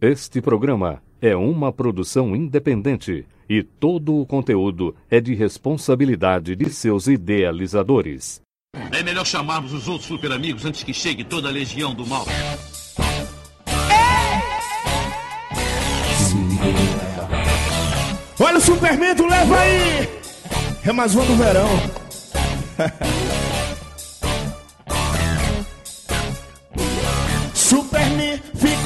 Este programa é uma produção independente e todo o conteúdo é de responsabilidade de seus idealizadores. É melhor chamarmos os outros super amigos antes que chegue toda a legião do mal. Olha o Superman, leva aí! É mais uma do verão.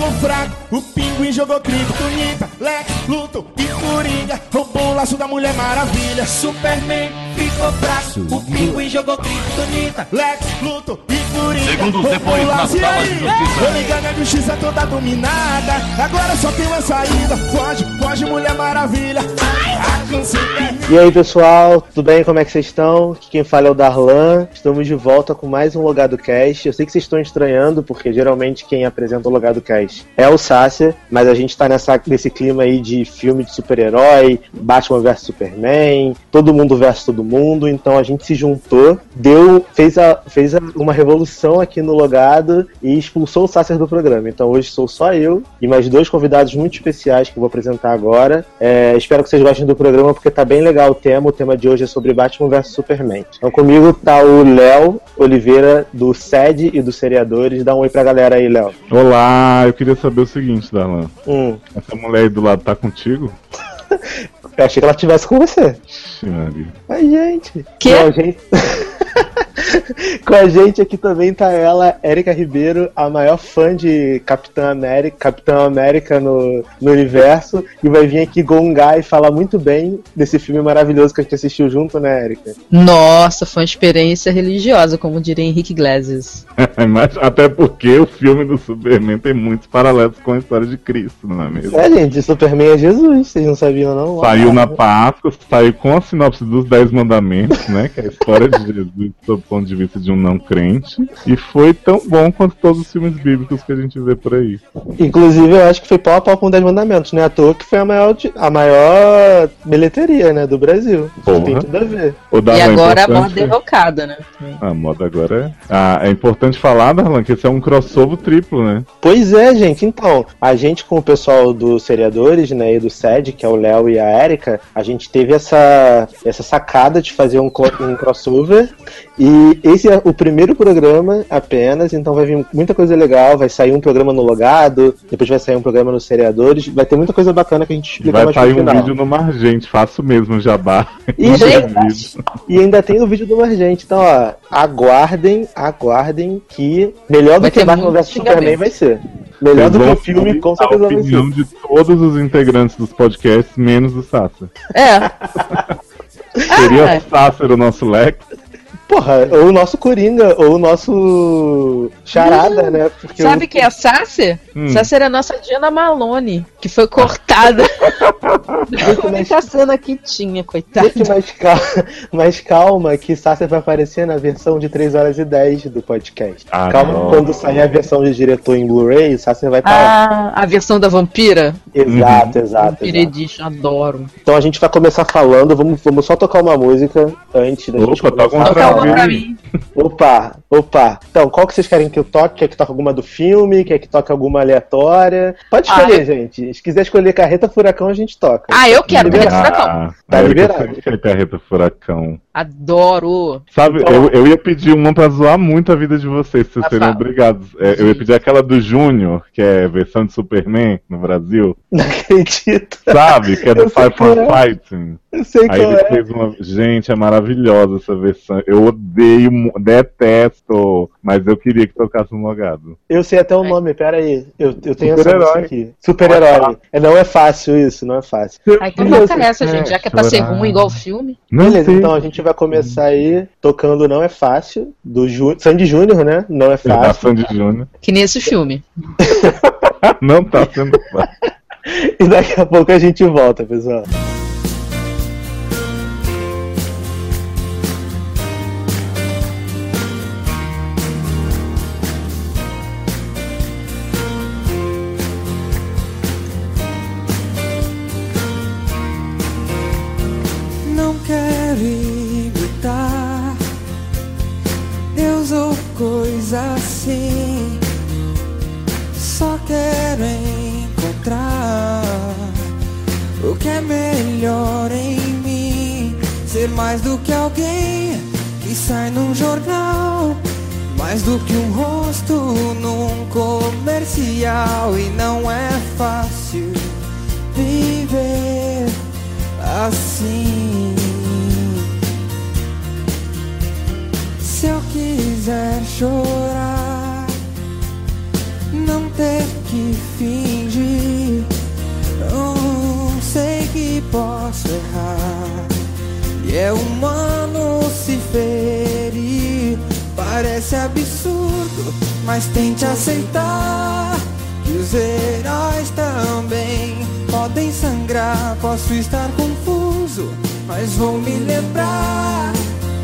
Ficou fraco, o pinguim jogou criptonita, Lex, Luto e Coringa roubou o laço da Mulher Maravilha. Superman ficou fraco, o pinguim jogou criptonita, Lex, Luto e Coringa Segundos depois, o na sala aí? de justiça. Eu ligando a justiça toda dominada, agora só tem uma saída. Foge, foge Mulher Maravilha. E aí pessoal, tudo bem? Como é que vocês estão? Aqui quem fala é o Darlan. Estamos de volta com mais um Logado Cast. Eu sei que vocês estão estranhando, porque geralmente quem apresenta o Logado Cast é o Sácia, mas a gente tá nessa, nesse clima aí de filme de super-herói, Batman vs Superman, todo mundo versus todo mundo, então a gente se juntou, deu, fez, a, fez a- uma revolução aqui no Logado e expulsou o Sácia do programa. Então hoje sou só eu e mais dois convidados muito especiais que eu vou apresentar agora. É, espero que vocês gostem do programa porque tá bem legal o tema. O tema de hoje é sobre Batman vs Superman. Então comigo tá o Léo Oliveira do SED e dos Seriadores. Dá um oi pra galera aí, Léo. Olá, eu queria saber o seguinte, Darlan. Hum, Essa mulher aí do lado tá contigo? eu achei que ela estivesse com você. Ai, gente. Com a gente... com a gente aqui também tá ela, Érica Ribeiro, a maior fã de Capitão América, Capitão América no, no universo, e vai vir aqui gongar e falar muito bem desse filme maravilhoso que a gente assistiu junto, né, Érica? Nossa, foi uma experiência religiosa, como diria Henrique Iglesias. Mas até porque o filme do Superman tem muitos paralelos com a história de Cristo, não é mesmo? É, gente, Superman é Jesus, vocês não sabiam, não? Saiu na Páscoa, saiu com a sinopse dos Dez Mandamentos, né? Que é a história de Jesus sob o ponto de vista de um não crente. E foi tão bom quanto todos os filmes bíblicos que a gente vê por aí. Inclusive, eu acho que foi pau a pau com 10 mandamentos, né? À toa que foi a maior, a maior bilheteria, né, do Brasil. Porra. Tem tudo a ver. O e Darlan, agora a moda derrocada, né? A moda agora é. Ah, é importante falar, Darlan, que esse é um crossover triplo, né? Pois é, gente. Então, a gente com o pessoal dos seriadores, né, e do SED, que é o Léo e a Érica, a gente teve essa, essa sacada de fazer um, um crossover. E esse é o primeiro programa apenas, então vai vir muita coisa legal. Vai sair um programa no Logado, depois vai sair um programa nos seriadores. Vai ter muita coisa bacana que a gente explica Vai mais sair no um final. vídeo no Margente, faço mesmo, jabá. E, Gente! e ainda tem o vídeo do Margente. Então, ó, aguardem, aguardem que melhor do Vai que Batman vs Superman vai ser. Melhor do que o filme, com a certeza vai ser. opinião de todos os integrantes dos podcasts, menos do Sasser. É. Seria Ah, o Sasser o nosso Lex? Porra, ou o nosso Coringa, ou o nosso Charada, né? Porque sabe o... quem é a Sassi? Hum. Sassi era a nossa Diana Malone, que foi cortada. a única cena que tinha, coitada. Deixa mais, cal... mais calma que Sasser vai aparecer na versão de 3 horas e 10 do podcast. Ah, calma, não. quando sair a versão de diretor em Blu-ray, o Sasser vai estar lá. Ah, a versão da vampira. Exato, exato, Vampira exato. Edition, adoro. Então a gente vai começar falando, vamos, vamos só tocar uma música antes da gente Opa, toca uma começar. pra Mim. pra mim. Opa, opa. Então, qual que vocês querem que eu toque? Quer que toque alguma do filme? Quer que toque alguma aleatória? Pode Ah, escolher, eu- gente. Se quiser escolher Carreta Furacão, a gente toca. Ah, eu quero, Liberado. Carreta Furacão. Ah, Tá liberado. quer carreta furacão. Adoro. Sabe, Então- eu, eu ia pedir uma pra zoar muito a vida de vocês, se vocês Ah, serem fala. obrigados. É, eu ia pedir aquela do Júnior, que é versão de Superman no Brasil. Não acredito. Sabe? Que é do Eu Five for é. Fighting. Eu sei Aí qual ele é. fez uma. Gente, é maravilhosa essa versão. Eu odeio, detesto, mas eu queria que tocasse no logado. Eu sei até o nome, pera aí. Eu, eu tenho essa Super-herói. música aqui. Super-herói. É, não é fácil isso, não é fácil. Ai, então toca essa, gente, já que é pra ser ruim igual o filme. Não Beleza, sei. então a gente vai começar aí tocando Não É Fácil, do Ju... Sandy Júnior, né? Não é Da fácil. Sandy Júnior. Que nem esse filme. Não tá sendo fácil. E daqui a pouco a gente volta, pessoal. Num jornal. Mais do que um rosto num comercial. E não é fácil viver assim. Se eu quiser chorar, não ter que fingir. Sei que posso errar. E é humano mas tente aceitar que os heróis também podem sangrar. Posso estar confuso, mas vou me lembrar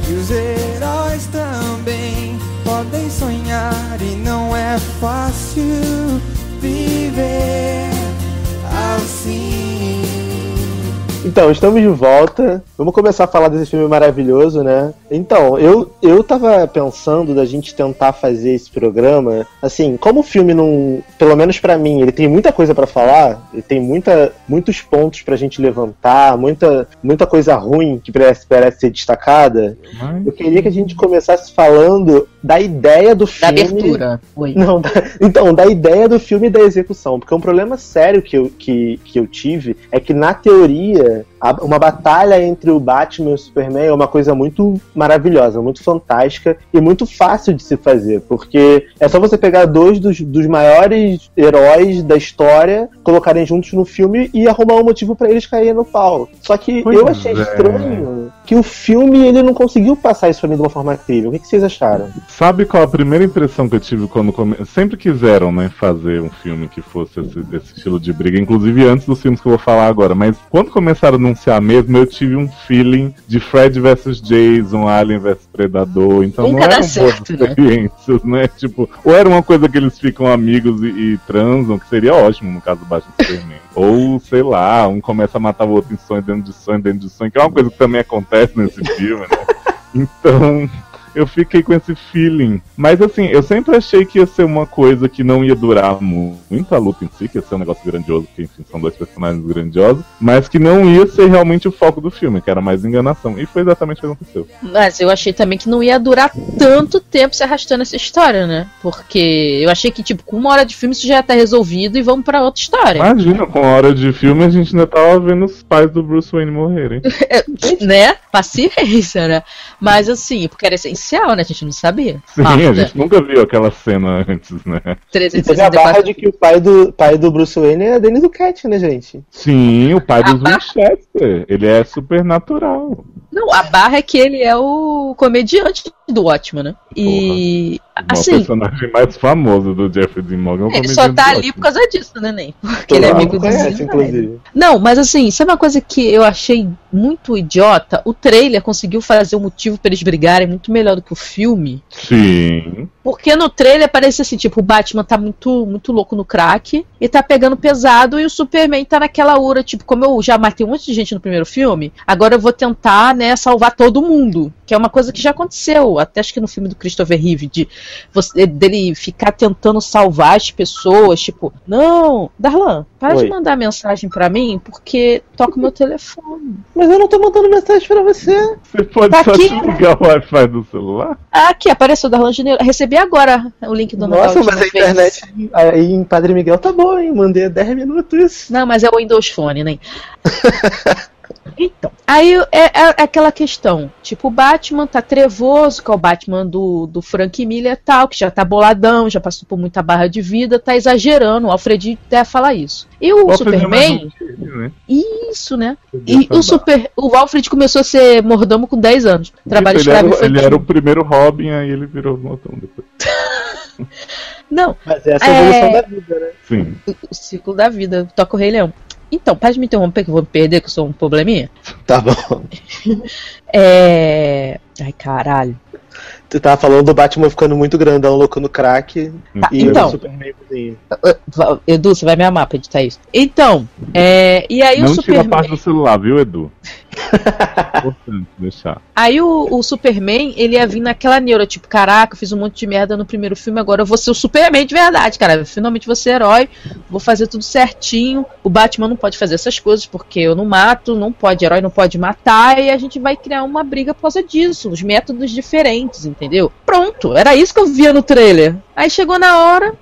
que os heróis também podem sonhar e não é fácil viver assim. Então, estamos de volta. Vamos começar a falar desse filme maravilhoso, né? Então, eu, eu tava pensando da gente tentar fazer esse programa, assim, como o filme não, pelo menos pra mim, ele tem muita coisa pra falar, ele tem muita, muitos pontos pra gente levantar, muita, muita coisa ruim que parece, parece ser destacada. Eu queria que a gente começasse falando da ideia do Da filme. abertura. Oi. Não, da- então, da ideia do filme e da execução. Porque um problema sério que eu, que, que eu tive é que, na teoria, there a- uma batalha entre o Batman e o Superman é uma coisa muito maravilhosa, muito fantástica e muito fácil de se fazer. Porque é só você pegar dois dos, dos maiores heróis da história, colocarem juntos no filme e arrumar um motivo pra eles caírem no pau. Só que Pois eu achei é. estranho que o filme ele não conseguiu passar isso pra mim de uma forma incrível. O que, que vocês acharam? Sabe qual a primeira impressão que eu tive quando come... sempre quiseram, né, fazer um filme que fosse esse, esse estilo de briga, inclusive antes dos filmes que eu vou falar agora, mas quando começaram a anunciar mesmo, eu tive um feeling de Fred vs Jason, Alien vs Predador, então Nunca não eram certo, boas né? experiências, né? Tipo, ou era uma coisa que eles ficam amigos e, e transam, que seria ótimo no caso do Batman Superman. Ou, sei lá, um começa a matar o outro em sonho, dentro de sonho, dentro de sonho, que é uma coisa que também acontece nesse filme, né? Então, eu fiquei com esse feeling. Mas assim, eu sempre achei que ia ser uma coisa que não ia durar mu- muito a luta em si, que ia ser um negócio grandioso, porque enfim, são dois personagens grandiosos, mas que não ia ser realmente o foco do filme, que era mais enganação. E foi exatamente o que aconteceu. Mas eu achei também que não ia durar tanto tempo se arrastando essa história, né? Porque eu achei que, tipo, com uma hora de filme isso já ia estar resolvido e vamos pra outra história. Imagina, com a hora de filme a gente ainda tava vendo os pais do Bruce Wayne morrerem. né? Paciência, né? Mas assim, porque era essencial, né? A gente não sabia. Sim, a Marta, gente nunca viu aquela cena antes, né? E teve a barra 364. de que o pai do, pai do Bruce Wayne é Denis Duquette, né, gente? Sim, o pai dos Winchester. Ele é supernatural. Não, a barra é que ele é o comediante do Watchmen, né? E O assim, personagem mais famoso do Jeffrey Dean Morgan. é o ele só tá ali por causa disso, né, Ney? Porque Todo ele é amigo do conhece, inclusive. Não, mas assim, sabe uma coisa que eu achei muito idiota? O trailer conseguiu fazer o motivo pra eles brigarem muito melhor do que o filme. Sim. Porque no trailer parece assim, tipo, o Batman tá muito, muito louco no crack e tá pegando pesado e o Superman tá naquela ura, tipo, como eu já matei um monte de gente no primeiro filme, agora eu vou tentar, né, salvar todo mundo. Que é uma coisa que já aconteceu, até acho que no filme do Christopher Reeve, de você, dele ficar tentando salvar as pessoas, tipo, não, Darlan, para Oi. de mandar mensagem pra mim, porque toca o meu telefone. Mas eu não tô mandando mensagem pra você. Você pode Tá só aqui. desligar o Wi-Fi do celular? Ah, aqui, apareceu Darlan Janeiro. Recebi agora o link do Nossa, Natal mas a internet aí em Padre Miguel tá boa, hein? Mandei há 10 minutos. Não, mas é o Windows Phone, né? Então, aí é, é aquela questão, tipo, o Batman tá trevoso, que é o Batman do, do Frank Miller e tal, que já tá boladão, já passou por muita barra de vida, tá exagerando, o Alfred até fala isso. E o, O é Superman, ele, né? isso, né? E o, super, o Alfred começou a ser mordomo com 10 anos. Trabalho Isso, ele, escravo era, infantil. ele era o primeiro Robin, aí ele virou Motão depois. Não, Mas essa é a É. evolução da vida, né? Sim. o ciclo da vida, toca o Rei Leão. Então, pode me interromper que eu vou me perder, que eu sou um probleminha? Tá bom. É. Ai, caralho. Tu tava falando do Batman ficando muito grandão, louco no crack. Tá, e então. Va- Edu, você vai me amar pra editar isso. Então, é, e aí o Não tira a Superman. parte do celular, viu, Edu? Aí o, o Superman, ele ia vir naquela neura, tipo, caraca, eu fiz um monte de merda no primeiro filme, agora eu vou ser o Superman de verdade, cara. Finalmente vou ser herói, vou fazer tudo certinho. O Batman não pode fazer essas coisas porque eu não mato, não pode, herói não pode matar, e a gente vai criar uma briga por causa disso, os métodos diferentes, entendeu? Pronto, era isso que eu via no trailer. Aí chegou na hora,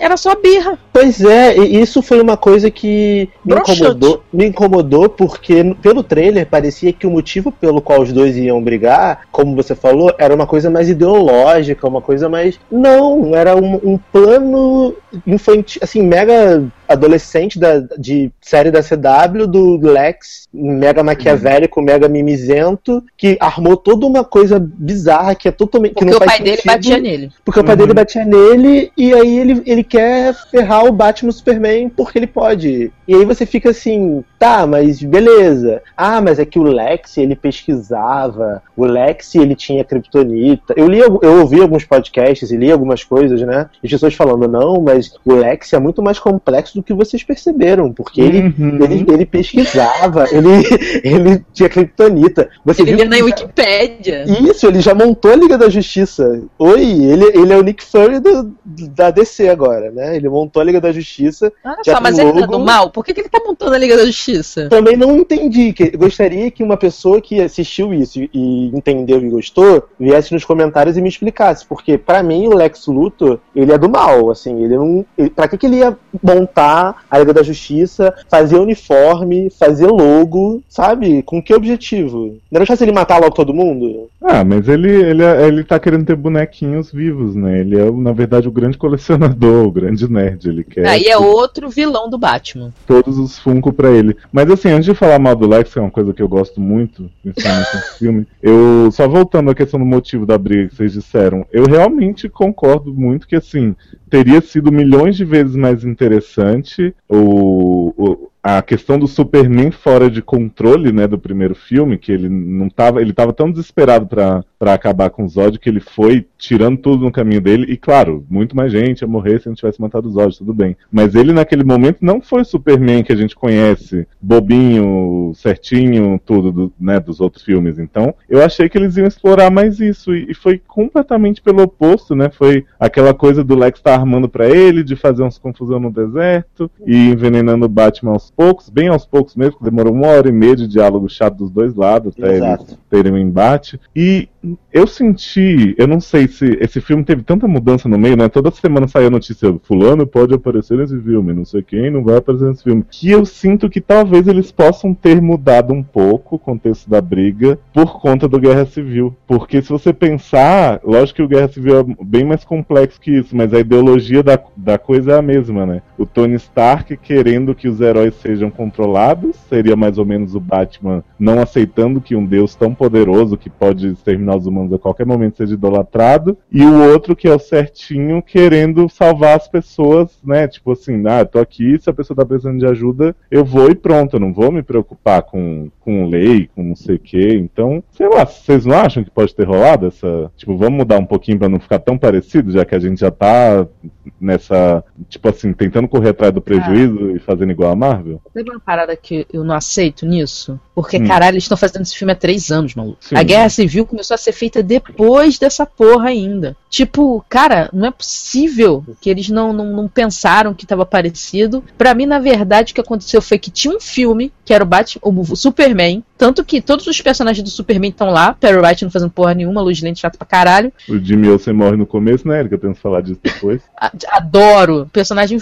era só birra. Pois é, e isso foi uma coisa que me Broxante. incomodou, me incomodou porque pelo trailer parecia que o motivo pelo qual os dois iam brigar, como você falou, era uma coisa mais ideológica, uma coisa mais. Não, era um, um plano infantil, assim, mega adolescente da, de série da CW, do Lex, mega maquiavélico, mega mimizento, que armou toda uma coisa bizarra que é totalmente. que Porque não o faz pai dele sentido. batia nele. Porque o pai dele batia nele e aí ele, ele quer ferrar o Batman o Superman porque ele pode. E aí você fica assim, tá, mas beleza. Ah, mas é que o Lex, ele pesquisava, o Lex, ele tinha kryptonita. Eu li, eu ouvi alguns podcasts e li algumas coisas, né? E as pessoas falando, não, mas o Lex é muito mais complexo do que vocês perceberam, porque ele, Uhum. ele, ele pesquisava, ele, ele tinha kryptonita. Você Ele viu na Wikipédia. isso, ele já montou a Liga da Justiça. Oi, ele, ele é o Nick Fury do- da DC agora, né? Ele montou a Liga da Justiça. Olha Já só, mas tem ele tá logo. do mal? Por que, que ele tá montando a Liga da Justiça? Também não entendi. Que, gostaria que uma pessoa que assistiu isso e- e entendeu e gostou viesse nos comentários e me explicasse. Porque pra mim o Lex Luthor, ele é do mal, assim. Ele não. Ele, pra que, que ele ia montar a Liga da Justiça, fazer uniforme, fazer logo, sabe? Com que objetivo? Não era fácil ele matar logo todo mundo? Ah, mas ele, ele, ele tá querendo ter bonequinhos vivos, né? Ele é, na verdade, o grande colecionador, o grande nerd. Ele quer Aí é outro vilão do Batman. todos os Funko pra ele. Mas assim, antes de falar mal do Lex, que é uma coisa que eu gosto muito, principalmente nesse filme, eu só voltando à questão do motivo da briga que vocês disseram, eu realmente concordo muito que assim, teria sido milhões de vezes mais interessante o, o- a questão do Superman fora de controle, né, do primeiro filme, que ele não tava, ele tava tão desesperado pra acabar com o Zod que ele foi tirando tudo no caminho dele e claro, muito mais gente ia morrer se não tivesse matado o Zod, tudo bem. Mas ele naquele momento não foi o Superman que a gente conhece, bobinho, certinho, tudo do- né, dos outros filmes. Então, eu achei que eles iam explorar mais isso e, e foi completamente pelo oposto, né? Foi aquela coisa do Lex estar armando pra ele, de fazer uns confusão no deserto e envenenando o Batman aos poucos, bem aos poucos mesmo, que demorou uma hora e meia de diálogo chato dos dois lados até eles Exato. terem um embate. E eu senti, eu não sei se esse filme teve tanta mudança no meio, né? Toda semana saía a notícia, fulano pode aparecer nesse filme, não sei quem não vai aparecer nesse filme. Que eu sinto que talvez eles possam ter mudado um pouco o contexto da briga por conta do Guerra Civil. Porque se você pensar, lógico que o Guerra Civil é bem mais complexo que isso, mas a ideologia da, da coisa é a mesma, né? O Tony Stark querendo que os heróis sejam controlados, seria mais ou menos o Batman não aceitando que um deus tão poderoso que pode exterminar os humanos a qualquer momento seja idolatrado, e o outro que é o certinho querendo salvar as pessoas, né? Tipo assim, ah, tô aqui, se a pessoa tá precisando de ajuda, eu vou e pronto, eu não vou me preocupar com, com lei, com não sei o quê. Então, sei lá, vocês não acham que pode ter rolado essa. Tipo, vamos mudar um pouquinho pra não ficar tão parecido, já que a gente já tá nessa. Tipo assim, tentando correr atrás do prejuízo e fazendo igual a Marvel? Sabe uma parada que eu não aceito nisso? Porque, Hum. caralho, eles estão fazendo esse filme há três anos, maluco. Sim. A Guerra Civil começou a ser feita depois dessa porra ainda. Tipo, cara, não é possível que eles não, não, não pensaram que tava parecido. Pra mim, na verdade, o que aconteceu foi que tinha um filme, que era o Batman, o Superman. Tanto que todos os personagens do Superman estão lá, Perry White não fazendo porra nenhuma, Luz Lente chato pra caralho. O Jimmy Olsen morre no começo, né, Erika? Temos que falar disso depois. A- Adoro. Personagem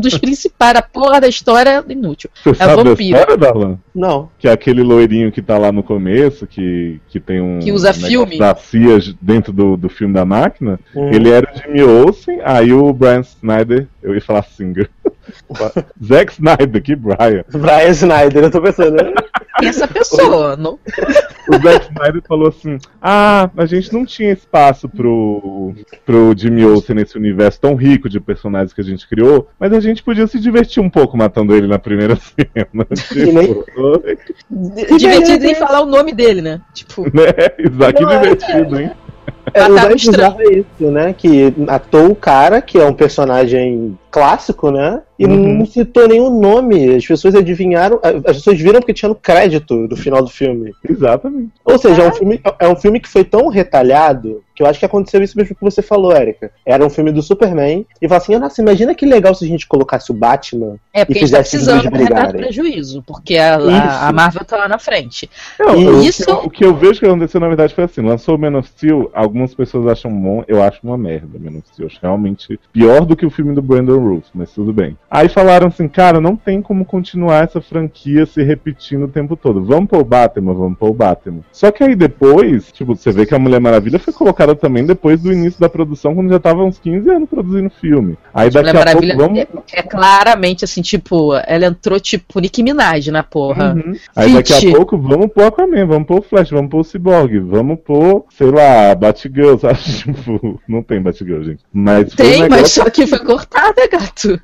dos principais, a porra da história, inútil. Você É sabe da vampiro. história, Darlan? Não. Que é aquele loirinho que tá lá no começo, que, que tem um. Que usa um filme. Da CIA dentro do, do filme da máquina. Uhum. Ele era o Jimmy Olsen, aí o Brian Snyder, eu ia falar Singer. Zack Snyder, que Brian. Brian Snyder, eu tô pensando. né? Essa pessoa, não. O Zack Snyder falou assim: Ah, a gente não tinha espaço pro, pro Jimmy Olsen nesse universo tão rico de personagens que a gente criou, mas a gente podia se divertir um pouco matando ele na primeira cena. Nem- Tipo, Divertido em falar o nome dele, né? Tipo, né? Exato, que Não, é, divertido, hein? É, o bizarro é isso, né? Que matou o cara, que é um personagem clássico, né? E Uhum. não citou nenhum nome. As pessoas adivinharam. As pessoas viram porque tinha no crédito do final do filme. Exatamente. Ou seja, é um filme, é um filme que foi tão retalhado que eu acho que aconteceu isso mesmo que você falou, Erika. Era um filme do Superman. E fala assim: nossa, imagina que legal se a gente colocasse o Batman. É, porque a gente tá fizesse eles precisando prejuízo, porque a, Isso. a, a Marvel tá lá na frente. Não, E o, isso- que eu, o que eu vejo que aconteceu, na verdade, foi assim: lançou o Man of Steel, algumas pessoas acham bom, eu acho uma merda, Man of Steel. Eu acho realmente pior do que o filme do Brandon Roof, mas tudo bem. Aí falaram assim, cara, não tem como continuar essa franquia se repetindo o tempo todo. Vamos pôr o Batman, vamos pôr o Batman. Só que aí depois, tipo, você vê que a Mulher Maravilha foi colocada também depois do início da produção, quando já tava uns 15 anos produzindo filme. Aí daqui Mulher a pouco Maravilha vamos. é, é claramente assim, tipo, ela entrou tipo Nick Minaj na porra. Uhum. Aí daqui a pouco vamos pôr Aquaman, vamos pôr o Flash, vamos pôr o Cyborg, vamos pôr, sei lá, Batgirl, sabe? Tipo, não tem Batgirl, gente. Mas foi um Tem, mas negócio- só que foi cortada, gato.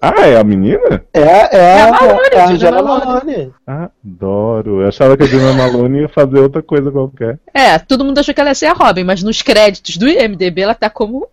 Ah, é a menina? É, é, É a Malone, é a Gina Jenna Malone. Adoro. Eu achava que a Dina Malone ia fazer outra coisa qualquer. É, todo mundo achou que ela ia ser a Robin, mas nos créditos do IMDB ela tá como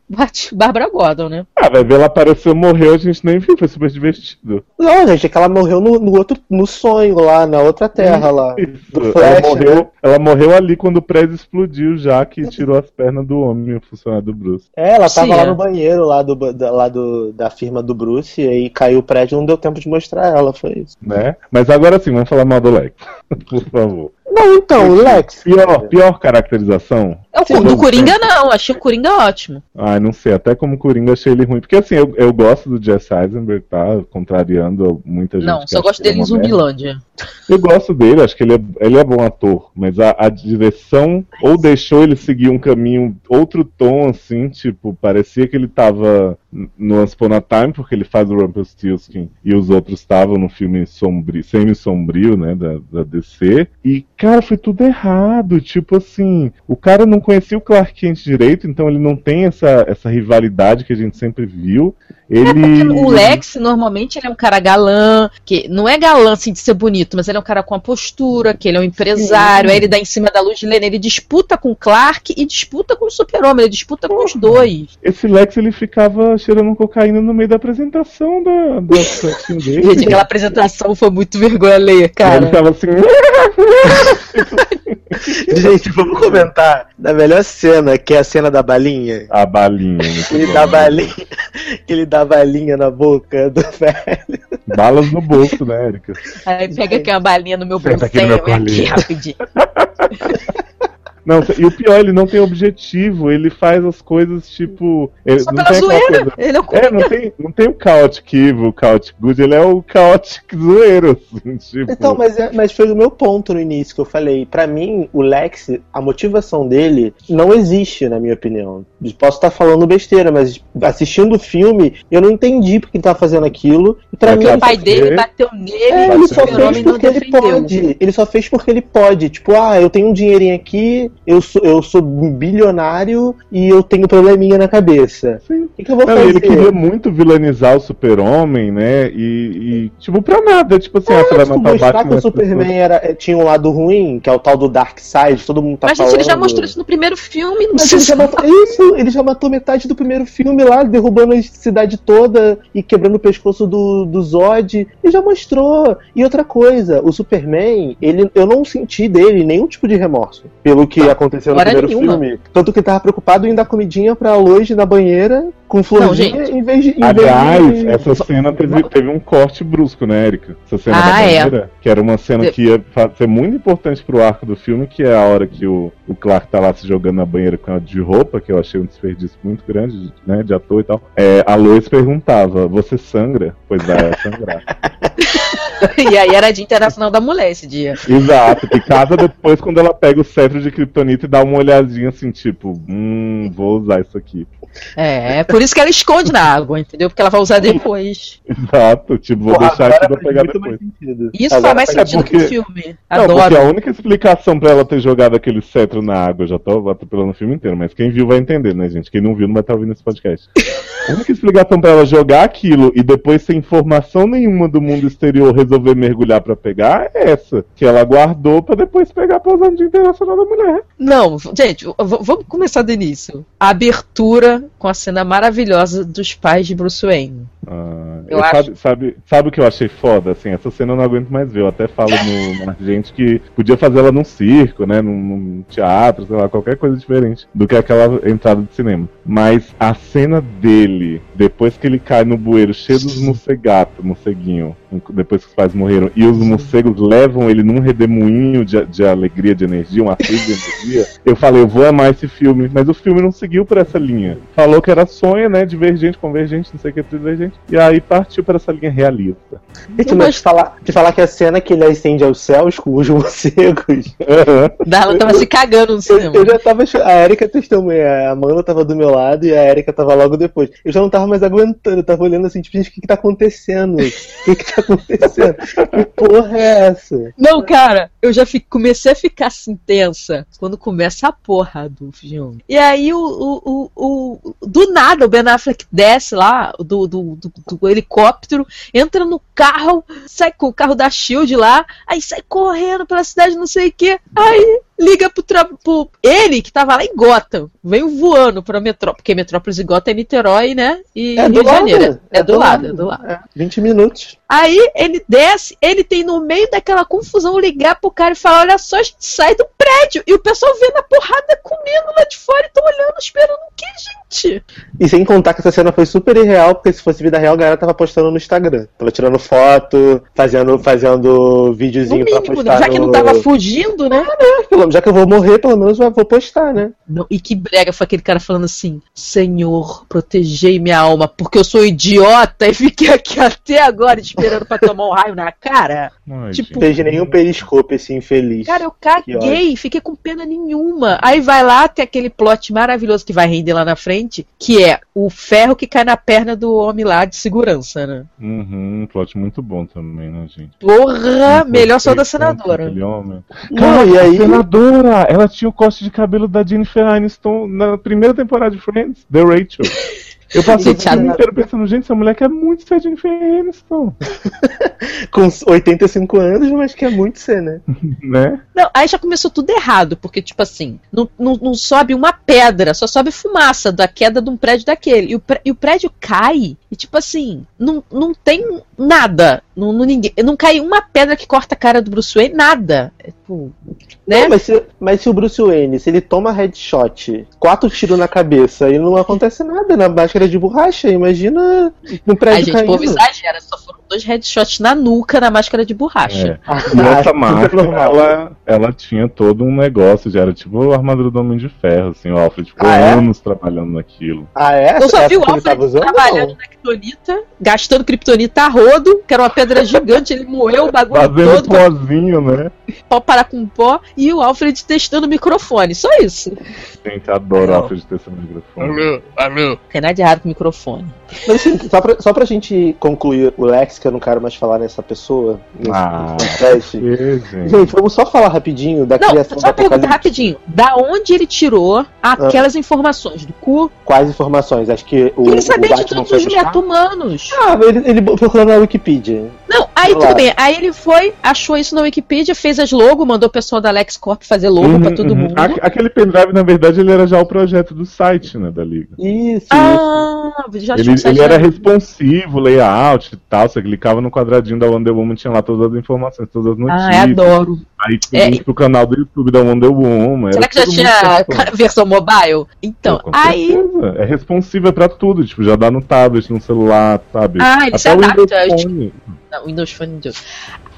Bárbara Gordon, né? Ah, vai ver, ela apareceu, morreu, a gente nem viu, foi super divertido. Não, gente, é que ela morreu no, no outro, no sonho lá, na outra terra lá. Isso. Do ela, Flash, morreu, né? ela morreu ali quando o prédio explodiu, já que tirou as pernas do homem, o funcionário do Bruce. É, ela tava Sim, lá é. no banheiro lá, do, da, lá do, da firma do Bruce, e aí caiu o prédio não deu tempo de mostrar ela, foi isso. Né? Mas agora sim, vamos falar mal do Lex. Por favor. Não, então, o Lex. Pior, pior caracterização. É o do não Coringa não, achei o Coringa ótimo. Ai, não sei, até como Coringa achei ele ruim. Porque assim, eu, eu gosto do Jesse Eisenberg, tá? Contrariando muita gente. Não, só gosto é dele em. Zumbilândia. Eu gosto dele, acho que ele é, ele é bom ator, mas a, a direção ou deixou ele seguir um caminho, outro tom, assim, tipo, parecia que ele tava no Once Upon a Time, porque ele faz o Rumpelstiltskin e os outros estavam no filme sombrio, semi-sombrio, né, da, da DC, e, cara, foi tudo errado, tipo assim, o cara não conhecia o Clark Kent direito, então ele não tem essa, essa rivalidade que a gente sempre viu, ele... É o Lex, normalmente, ele é um cara galã, que não é galã assim de ser bonito, mas ele é um cara com a postura, que ele é um empresário, aí ele dá em cima da luz de Lena, ele disputa com o Clark e disputa com o Super-Homem, ele disputa com os dois. Esse Lex ele ficava cheirando cocaína no meio da apresentação da, setinho dele. Gente, aquela apresentação foi muito vergonha Ele cara. ficava assim. Gente, vamos comentar da melhor cena, que é a cena da balinha. A balinha. ele bom. dá balinha, que ele dá balinha na boca do velho. Balas no bolso, né, Erika? Aí pega aqui uma balinha no meu Senta aqui no meu aqui rapidinho. Não, e o pior, ele não tem objetivo, ele faz as coisas tipo. Ele Só não pela zoeira, coisa- ele é o É, não tem, não tem o Chaotic Evil, o Chaotic Good, ele é o Chaotic zoeiro, assim, tipo. Então, mas, é- mas foi o meu ponto no início que eu falei. Pra mim, o Lex, a motivação dele não existe, na minha opinião. Posso estar falando besteira, mas assistindo o filme, eu não entendi porque ele tava fazendo aquilo. E pra É mim, O pai dele bateu nele É, e ele o só fez porque ele pode. Ele só fez porque ele pode. Tipo, ah, eu tenho um dinheirinho aqui, eu sou, eu sou bilionário e eu tenho probleminha na cabeça. Sim. O que, que eu vou Não, fazer? ele queria muito vilanizar o super-homem, né? E, e, tipo, pra nada. Tipo assim, ah, você vai Tipo, matar o Batman. que o Superman era, eh, tinha um lado ruim, que é o tal do Dark Side, todo mundo tá Mas, falando. gente, ele já mostrou isso no primeiro filme. Não Mas ele já matou, isso, ele já matou metade do primeiro filme lá, derrubando a cidade toda e quebrando o pescoço do, do Zod. Ele já mostrou. E outra coisa, o Superman, ele, eu não senti dele nenhum tipo de remorso pelo que aconteceu no hora primeiro nenhuma. filme. Tanto que ele tava preocupado em dar comidinha pra Lois na banheira com florzinha gente. em vez de. Em Aliás, vez de... essa cena teve, teve um corte brusco, né, Erika? Essa cena Ah, da é. banheira, que era uma cena que ia ser muito importante pro arco do filme, que é a hora que o, o Clark tá lá se jogando na banheira com ela de roupa, que eu achei um desperdício muito grande, né, de ator e tal. É, a Lois perguntava, você sangra? Pois vai sangrar. E aí era Dia Internacional da Mulher esse dia. Exato, que casa depois quando ela pega o cetro de Kryptonita e dá uma olhadinha assim, tipo, hum, vou usar isso aqui. É, é por isso que ela esconde na água, entendeu? Porque ela vai usar depois. Exato, tipo, vou Porra, deixar aqui pra pegar depois. sentido. Isso Agora faz mais faz- sentido é que o porque- filme. Não, porque Adoro. a única explicação pra ela ter jogado aquele cetro na água, eu já tô atropelando o filme inteiro, mas quem viu vai entender, né, gente? Quem não viu não vai estar ouvindo esse podcast. A única explicação pra ela jogar aquilo e depois sem informação nenhuma do mundo exterior resolver mergulhar pra pegar é essa. Que ela guardou pra depois pegar pra usar no Dia Internacional da Mulher. Não, gente, vamos começar do início. A abertura com a cena maravilhosa dos pais de Bruce Wayne. Ah, Eu eu acho- sabe, sabe, sabe o que eu achei foda? Assim, essa cena eu não aguento mais ver. Eu até falo no, na gente que podia fazer ela num circo, né? Num, num teatro, sei lá, qualquer coisa diferente do que aquela entrada de cinema. Mas a cena dele, depois que ele cai no bueiro cheio dos morcegatos, morceguinho, depois que os pais morreram, e os morcegos levam ele num redemoinho de, de alegria, de energia, uma fez de energia, eu falei, eu vou amar esse filme. Mas o filme não seguiu por essa linha. Falou que era sonho, né? Divergente, convergente, não sei o que, divergente. E aí partiu para essa linha realista. Gente, mas de falar, de falar que a cena que ele ascende aos céus com os morcegos. Darla tava se cagando no Eu, cinema. eu já tava. A Erika testemunha, a Amanda tava do meu lado e a Erika tava logo depois. Eu já não tava mais aguentando, eu tava olhando assim, tipo, gente, o que que tá acontecendo? O que que tá acontecendo? Que porra é essa? Não, cara, eu já fi- comecei a ficar assim tensa quando começa a porra do filme. E aí o, o, o, o- do nada o Ben Affleck desce lá do, do, do, do helicóptero, entra no carro, sai com o carro da Shield lá, aí sai correndo pela cidade, não sei o que, aí liga pro, tra- pro ele que tava lá em Gotham, veio voando pra Metrópolis, porque Metrópolis e Gotham é Niterói, né? E É Rio do de Janeiro. lado. É, do lado, é do lado. É, 20 minutos. Aí ele desce, ele tem no meio daquela confusão ligar pro cara e falar: Olha só, a gente sai do prédio. E o pessoal vendo a porrada comendo lá de fora e tão olhando, esperando o que, gente? E sem contar que essa cena foi super irreal, porque se fosse vida real, a galera tava postando no Instagram. Tava tirando foto, fazendo, fazendo No videozinho pra mínimo, postar. já que não tava fugindo, né? Pelo- Já que eu vou morrer, pelo menos eu vou postar, né? Não, e que brega foi aquele cara falando assim: Senhor, protegei minha alma, porque eu sou idiota e fiquei aqui até agora esperando pra tomar um raio na cara. Ai, Tipo, Não fez nenhum periscope esse infeliz. Cara, eu caguei, fiquei com pena nenhuma. Aí vai lá, tem aquele plot maravilhoso que vai render lá na frente, que é o ferro que cai na perna do homem lá de segurança, né? Uhum, um plot muito bom também, né, gente? Porra, melhor só da senadora. Não, e aí. Senadora! Ela tinha o corte de cabelo da Jennifer Aniston na primeira temporada de Friends, The Rachel. Eu passei o Gente, filme a- inteiro pensando, gente, essa mulher quer muito ser Jennifer Aniston, Com 85 anos, mas quer muito ser, né? né? Não, aí já começou tudo errado, porque, tipo assim, não, não, não sobe uma pedra, só sobe fumaça da queda de um prédio daquele. E o, e o prédio cai, e tipo assim, não, não tem nada. Não, não, ninguém, não cai uma pedra que corta a cara do Bruce Wayne, nada. É, tipo, né? Não, mas, se, mas se o Bruce Wayne, se ele toma headshot, quatro tiros na cabeça e não acontece nada na máscara de borracha, imagina no Ai, prédio gente, o povo caindo. exagera, só foram dois headshots na nuca na máscara de borracha. É. Ah, E essa máscara, ela, ela tinha todo um negócio, já era tipo a armadura do Homem de Ferro, assim, o Alfred ficou Ah, é? anos trabalhando naquilo. Ah, é? Eu só Essa vi o que ele tava Alfred usando? trabalhando Não. na Kryptonita, gastando Kryptonita a rodo, que era uma pedra gigante, ele moeu o bagulho Fazendo todo pra pozinho, né? pau parar com pó, e o Alfred testando o microfone, só isso. Gente, adoro o. Alfred ter esse microfone. Alô, alô. Tem errado com o microfone. Mas assim, só pra, só pra gente concluir o Lex, que eu não quero mais falar nessa pessoa, nesse, Ah. podcast. Gente. Gente, vamos só falar rapidinho da Não, criação só uma pergunta rapidinho. Da onde ele tirou aquelas informações? Do cu? Quais informações? Acho que o, ele o sabia de todos os meta-humanos. Ah, ele, ele procurou na Wikipedia. Não, aí tudo bem. Aí ele foi, achou isso na Wikipedia, fez as logo, mandou o pessoal da LexCorp fazer logo Uhum, pra todo uhum. mundo. Aque- Aquele pendrive, na verdade, ele era já o projeto do site, né, da Liga. Isso, isso. Ah, já Ele, ele era responsivo, layout e tal. Você clicava no quadradinho da Wonder Woman, tinha lá todas as informações, todas as notícias. Ah, eu adoro. Aí tinha É. link pro canal do YouTube da Wonder Woman. Será que já tinha versão mobile? Então, Com aí. certeza. É responsiva pra tudo, tipo, já dá no tablet, no celular, sabe? Ah, ele se Até o adapta, Windows tipo, Phone. Não, Windows Phone.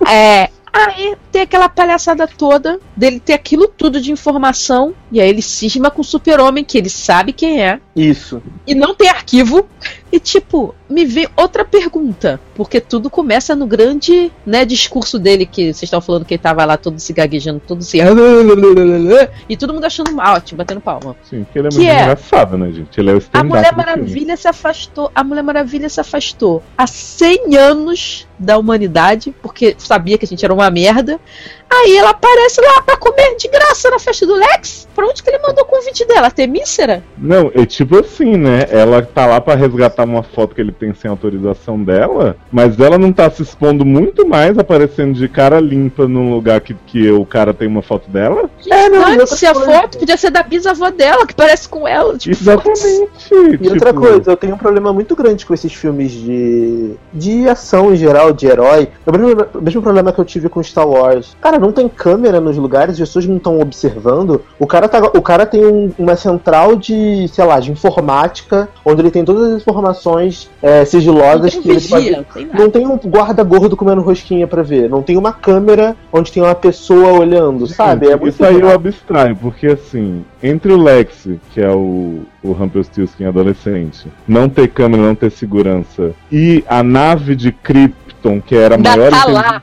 É. Aí tem aquela palhaçada toda dele ter aquilo tudo de informação. E aí ele cisma com o super-homem, que ele sabe quem é. Isso. E não tem arquivo. E tipo, me vem outra pergunta. Porque tudo começa no grande né, discurso dele, que vocês estão falando que ele tava lá todo se gaguejando, todo se. E todo mundo achando ótimo, batendo palma. Sim, porque ele é Que muito é? engraçado, né, gente? Ele é o A Mulher. Maravilha se afastou. A Mulher Maravilha se afastou há 100 anos da humanidade, porque sabia que a gente era uma merda. Aí ela aparece lá pra comer de graça na festa do Lex. Pra onde que ele mandou o convite dela? Temícera? Não, é tipo assim, né? Ela tá lá pra resgatar uma foto que ele tem sem autorização dela, mas ela não tá se expondo muito mais aparecendo de cara limpa num lugar que, que o cara tem uma foto dela? É, não, e se a foto podia ser da bisavó dela, que parece com ela. Tipo, Exatamente. E outra tipo, coisa, eu tenho um problema muito grande com esses filmes de, de ação em geral, de herói. É o mesmo, o mesmo problema que eu tive com Star Wars. Cara, não tem câmera nos lugares, as pessoas não estão observando. O cara, tá, o cara tem um- uma central de, sei lá, de informática, onde ele tem todas as informações é, sigilosas não que ele vigia, pode. não tem nada. Não tem um guarda gordo comendo rosquinha pra ver. Não tem uma câmera onde tem uma pessoa olhando, sabe? É muito Isso aí eu abstraio, porque assim, entre o Lex, que é o, o Rumpelstiltskin adolescente, não ter câmera, não ter segurança, e a nave de Krypton, que era a maior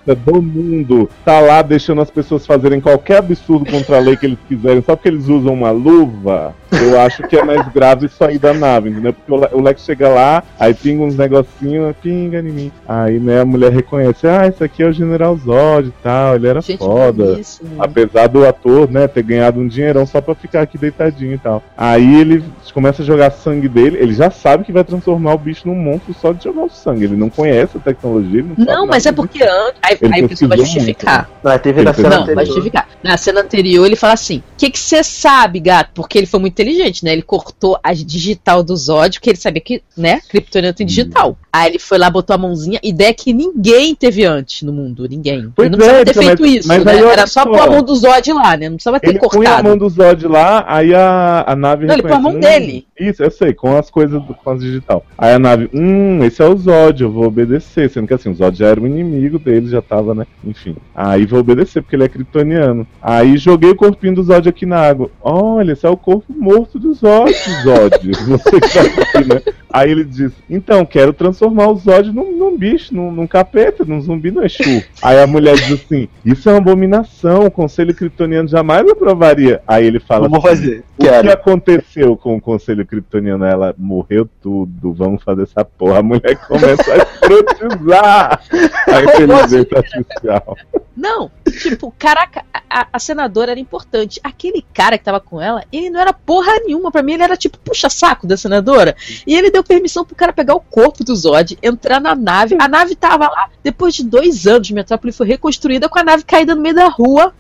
tá do mundo, tá lá deixando as pessoas fazerem qualquer absurdo contra a lei que eles quiserem, só porque eles usam uma luva, eu acho que é mais grave isso aí da nave, entendeu? Porque o Le- o Lex chega lá, aí pinga uns negocinhos, pinga em mim. Aí, né, a mulher reconhece, ah, esse aqui é o General Zod e tal, ele era Gente, foda. boníssimo. Apesar do ator, né, ter ganhado um dinheirão só pra ficar aqui deitadinho e tal. Aí ele começa a jogar sangue dele, ele já sabe que vai transformar o bicho num monstro só de jogar o sangue. Ele não conhece a tecnologia, ele não Não, mas é porque antes. Aí, Ele aí a pessoa vai justificar. Não, teve Ele na cena Não, vai anterior. justificar. Na cena anterior ele fala assim: o que você sabe, gato? Porque ele foi muito inteligente, né? Ele cortou a digital do Zod, porque ele sabia que, né, Kryptoniano tem digital. Aí ele foi lá, botou a mãozinha, ideia que ninguém teve antes no mundo, ninguém. Pois ele não precisava é, ter feito mas- isso, mas né? Era só pôr a mão do Zod lá, né? Não precisava ter Ele põe a cortado. mão do Zod lá, aí a, a nave Não, ele põe a mão "Hum, dele." Isso, eu sei, com as coisas do, com as digital. Aí a nave, hum, esse é o Zod, eu vou obedecer. Sendo que assim, o Zod já era o inimigo dele, já tava, né? Enfim. Aí vou obedecer, porque ele é kryptoniano. Aí joguei o corpinho do Zod aqui na água. Olha, esse é o corpo morto do Zod, Zod. Você que tá aqui, né? Aí ele diz, então, quero transformar o Zod num, num bicho, num, num capeta, num zumbi no Exu. Aí a mulher diz assim, isso é uma abominação, o conselho kryptoniano jamais aprovaria. Aí ele fala Vamos fazer. o que Quero. aconteceu com o Conselho Kryptoniano? Ela morreu tudo, vamos fazer essa porra. A mulher começa a escrotizar a inteligência artificial. Não, tipo, caraca, a, a senadora era importante. Aquele cara que tava com ela, ele não era porra nenhuma. Pra mim, ele era tipo puxa-saco da senadora. E ele deu permissão pro cara pegar o corpo do Zod, entrar na nave. A nave tava lá. Depois de dois anos, Metrópole foi reconstruída com a nave caída no meio da rua.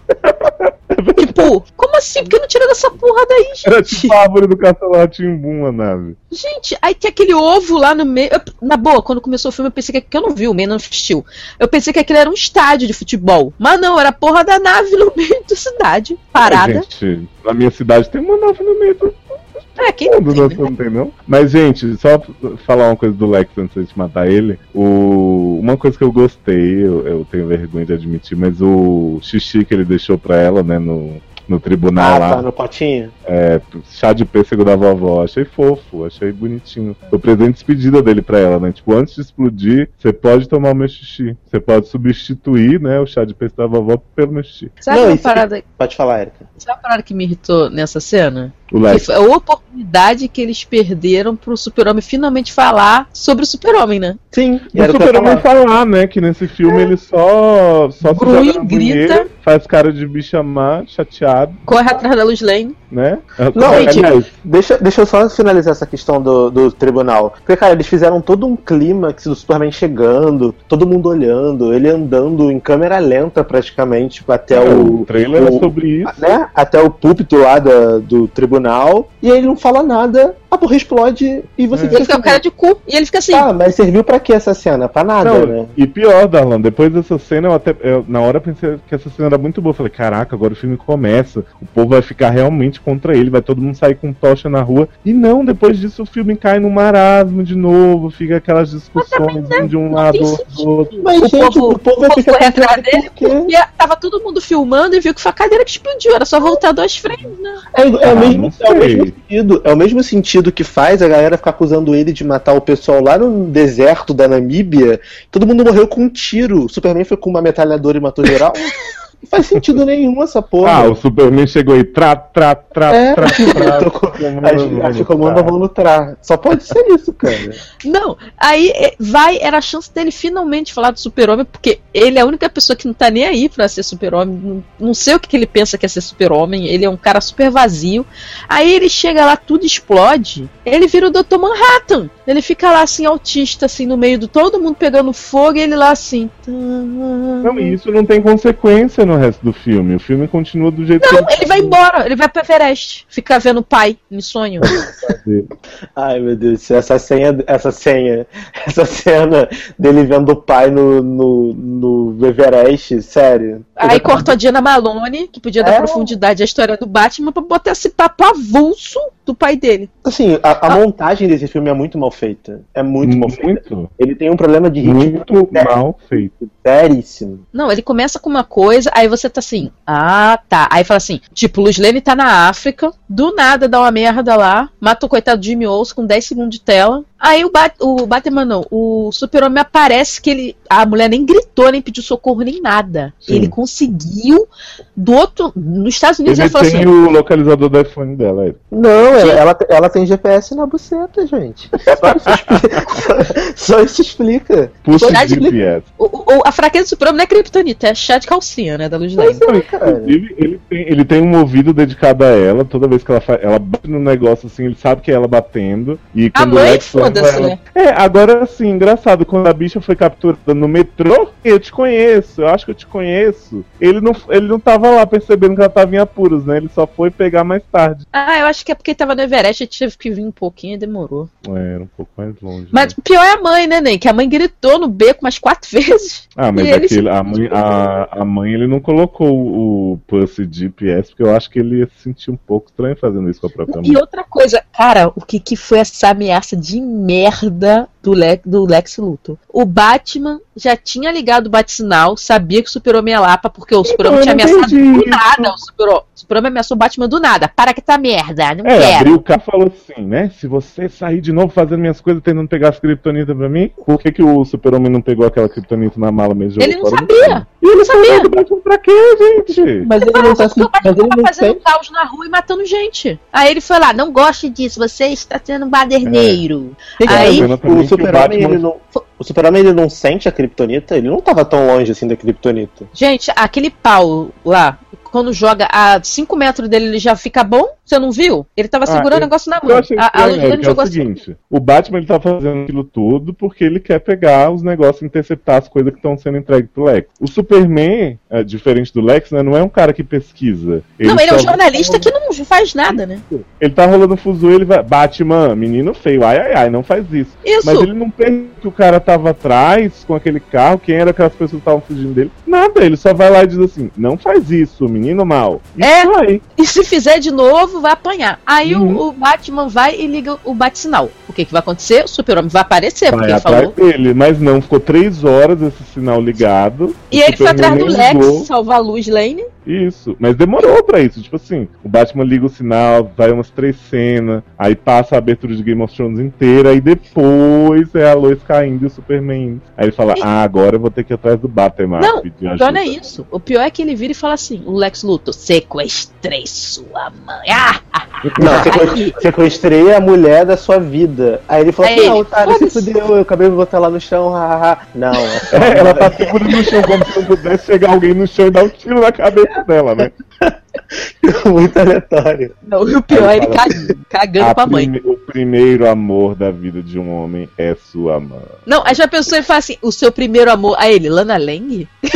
tipo, como assim? Por que não tira dessa porra daí, gente? Era tipo a árvore do castelo Timbum, a nave. Gente, aí tem aquele ovo lá no meio. Na boa, quando começou o filme, eu pensei que. que eu não vi, o meio não assistiu. Eu pensei que aquilo era um estádio de futebol. Mas não, era a porra da nave no meio da cidade. Parada. Gente, na minha cidade tem uma nave no meio do É, quem não mundo, tem, né? não tem não? Mas, gente, só falar uma coisa do Lex antes de matar ele. O... Uma coisa que eu gostei, eu, eu tenho vergonha de admitir, mas o xixi que ele deixou pra ela, né, no, no tribunal Ah, lá. tá no potinho. É, chá de pêssego da vovó. Achei fofo, achei bonitinho. Foi o presente de despedida dele pra ela, né? Tipo, antes de explodir, você pode tomar o meu xixi. Você pode substituir, né, o chá de pêssego da vovó pelo meu xixi. Sabe Não, uma parada. Pode falar, Erika. Sabe uma parada que me irritou nessa cena? O Que Lex. foi a oportunidade que eles perderam pro super-homem finalmente falar sobre o super-homem, né? Sim, E o Super-Homem falar. né? Que nesse filme ele só, só se Grui, joga na grita. banheira, faz cara de bicha má, chateado, Corre atrás da Luz Lane. Né? Não, gente, aliás, Deixa, deixa eu só finalizar essa questão do, do tribunal. Porque, cara, eles fizeram todo um clímax do Superman chegando, todo mundo olhando, ele andando em câmera lenta praticamente tipo, até o o. trailer é o- sobre isso. Né, até o púlpito lá da- do tribunal, e ele não fala nada, a porra explode e você É. Ele fica com cara de cu. E ele fica assim. Tá, mas serviu pra que essa cena? Pra nada, Não, né? e pior, Darlan, depois dessa cena, eu até. eu, na hora pensei que essa cena era muito boa. Eu falei, caraca, agora o filme começa. O povo vai ficar realmente contra ele, vai todo mundo sair com tocha na rua. E não, depois disso o filme cai no marasmo de novo, fica aquelas discussões um de um lado do outro. Mas, O gente, povo- o povo vai o povo ficar atrás dele porque... E tava todo mundo filmando e viu que foi a cadeira que explodiu. Era só voltar dois frames, né? É, é Ah, o mesmo, não é o mesmo sentido, é o mesmo sentido que faz a galera ficar acusando ele de matar o pessoal lá no deserto da Namíbia. Todo mundo morreu com um tiro. Superman foi com uma metralhadora e matou geral. Não faz sentido nenhum essa porra. Ah, o Superman chegou aí, tra, tra, tra, É, tra, tra. Tocou- comando Acho, que o comando vão lutar. Só pode ser isso, cara. Não, aí é, vai, era a chance dele finalmente falar do super-homem, porque ele é a única pessoa que não tá nem aí pra ser super-homem. Não, não sei o que, que ele pensa que é ser super-homem, ele é um cara super vazio. Aí ele chega lá, tudo explode, ele vira o Dr. Manhattan. Ele fica lá assim, autista, assim, no meio do todo mundo pegando fogo, e ele lá assim. Não, e isso não tem consequência no resto do filme. O filme continua do jeito Não, que ele vai embora, ele vai pro Everest, fica vendo o pai em sonho. Ai, meu Deus, do céu, essa senha, essa senha, essa cena dele vendo o pai no, no, no Everest, sério. Aí cortou a Diana Malone, que podia dar É. profundidade à história do Batman, pra botar esse papo avulso do pai dele. Assim, a, a montagem desse filme é muito mal feita. É muito mal feita. Muito, Ele tem um problema de ritmo muito mal feito. seríssimo. Não, ele começa com uma coisa, aí você tá assim, ah, tá. Aí fala assim, tipo, Luz Lane tá na África, do nada dá uma merda lá, mata o coitado de Jimmy Olsen com 10 segundos de tela. Aí o, Bat o Batman não, o super-homem aparece que ele. A mulher nem gritou, nem pediu socorro, nem nada. Sim. Ele conseguiu do outro. Nos Estados Unidos Ele ele falou tem assim. o localizador do iPhone dela. é. Não, ela, ela, ela tem GPS na buceta, gente. Só isso explica. Só isso explica. Puxa Verdade, GPS. O, o- a fraqueza do super-homem não é kryptonita, é chá de calcinha, né, da Luz. Pois é. Inclusive, ele tem, ele tem um ouvido dedicado a ela. Toda vez que ela faz, ela bate no negócio assim, ele sabe que é ela batendo. E A quando o mãe, foda-se, ela- né? É, agora sim, engraçado, quando a bicha foi capturada no metrô, eu te conheço, eu acho que eu te conheço. Ele não, ele não tava lá percebendo que ela tava em apuros, né? Ele só foi pegar mais tarde. Ah, eu acho que é porque tava no Everest, a gente teve que vir um pouquinho e demorou. É, era um pouco mais longe. Mas né? pior é a mãe, né, Nen? Que a mãe gritou no beco umas quatro vezes. Ah, mas e ele aquele, a, mãe, a, a mãe ele não colocou o Pussy GPS, porque eu acho que ele ia se sentir um pouco estranho fazendo isso com a própria mãe. E outra coisa, cara, o que, que foi essa ameaça de merda do, Le do Lex Luthor? O Batman já tinha ligado o bate-sinal, sabia que o Super-Homem lá, pra- porque o Super-Homem eu tinha ameaçado do nada. O Super- Super-Homem ameaçou o Batman do nada. Para que tá merda, não É, quero. abriu o carro e falou assim, né? Se você sair de novo fazendo minhas coisas tentando pegar as criptonitas pra mim, por que, que o super-homem não pegou aquela criptonita na mala mesmo? Ele não do sabia. E ele Não sabia. sabia. Batman pra quê, gente? Mas ele não tá o mas ele tava não fazendo caos na rua e matando gente. Aí ele foi lá, não goste disso, você está sendo um baderneiro. Aí- Cena também O super-homem Batman- ele não. O super-homem ele não sente a kryptonita? Ele não tava tão longe assim da kryptonita. Gente, aquele pau lá, quando joga a 5 metros dele, ele já fica bom? Você não viu? Ele tava Ah, segurando o eu- negócio na Eu mão. achei A, a estranho, Luz Eric, é o jogou assim. seguinte, o Batman ele tá fazendo aquilo tudo porque ele quer pegar os negócios e interceptar as coisas que estão sendo entregues pro Lex. O Superman, é, diferente do Lex, né, não é um cara que pesquisa. Não, ele é um jornalista que não faz nada, né? Ele tá rolando fuso, ele vai. Batman, menino feio, ai ai ai, não faz isso. Isso. Mas ele não pensa que o cara tava atrás com aquele carro, quem era aquelas pessoas que estavam fugindo dele. Nada, ele só vai lá e diz assim: não faz isso, menino mal. E É. vai. E se fizer de novo, vai apanhar. Aí o- Uhum. o, Batman vai e liga o bate-sinal. O que, que vai acontecer? O super-homem vai aparecer, porque Vai ele atrás falou. dele, mas não, ficou três horas esse sinal ligado. E o ele foi atrás do Lex salvar a Luz Lane. Isso, mas demorou pra isso. Tipo assim, o Batman liga o sinal, vai umas três cenas, aí passa a abertura de Game of Thrones inteira, e depois é a Lois caindo e o Superman. indo. Aí ele fala: Ah, agora eu vou ter que ir atrás do Batman. Não, pedir O pior ajuda." não é isso. O pior é que ele vira e fala assim: o Lex Luthor, sequestrei sua mãe. Ah! Não, Aí- sequestrei, sequestrei a mulher da sua vida. Aí ele falou Aí ele, não, Otário, se fudeu, eu acabei de botar lá no chão, hahaha. Não, é ela tá segura no chão, como se não pudesse chegar alguém no chão e dar um tiro na cabeça dela, né? muito aleatório. Não, e o pior é ele fala ca- cagando A pra mãe. prime- O primeiro amor da vida de um homem é sua mãe. Não, aí já pensou e fala assim: o seu primeiro amor. Aí ele, Lana Lang?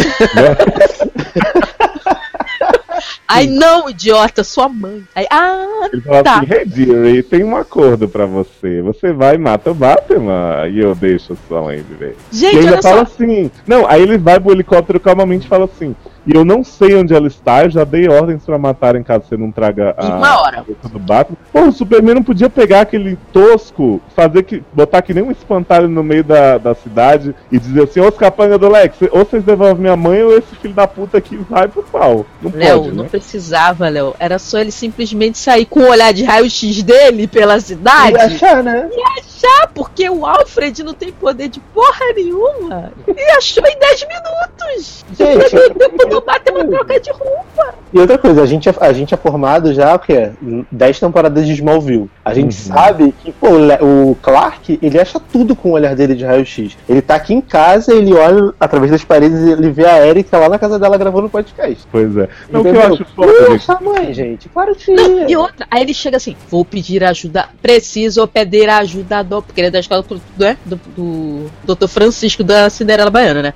Aí não, idiota, sua mãe. Aí, ah, Ele fala Tá. assim, Hey Dearie, tem um acordo pra você. Você vai e mata o Batman e eu deixo sua mãe viver. E gente, ainda olha fala só. assim. Não, aí ele vai pro helicóptero calmamente e fala assim. E eu não sei onde ela está, eu já dei ordens pra matarem caso você não traga a uma hora. do Batman. Pô, o Superman não podia pegar aquele tosco, fazer que. botar que nem um espantalho no meio da, da cidade e dizer assim, ô capanga do Lex, ou vocês devolvem minha mãe ou esse filho da puta aqui vai pro pau. Não Léo, pode, não né? precisava, Léo. Era só ele simplesmente sair com o olhar de raio-x dele pela E cidade. achar, né? achar, porque o Alfred não tem poder de porra nenhuma. E achou em 10 minutos. Gente, Teve o tempo de roupa. E outra coisa, a gente é, a gente é formado já, o quê? 10 temporadas de Smallville. A gente sabe que, pô, o Clark, ele acha tudo com o olhar dele de raio-x. Ele tá aqui em casa, ele olha através das paredes e ele vê a Erika lá na casa dela gravando podcast. Pois é. Não, que eu acho foda, Não, mãe, gente. Claro que Não, é. e outra, aí ele chega assim, vou pedir ajuda, preciso pedir ajuda do, porque ele é da escola do, né, do, do Dr. Francisco da Cinderela Baiana, né?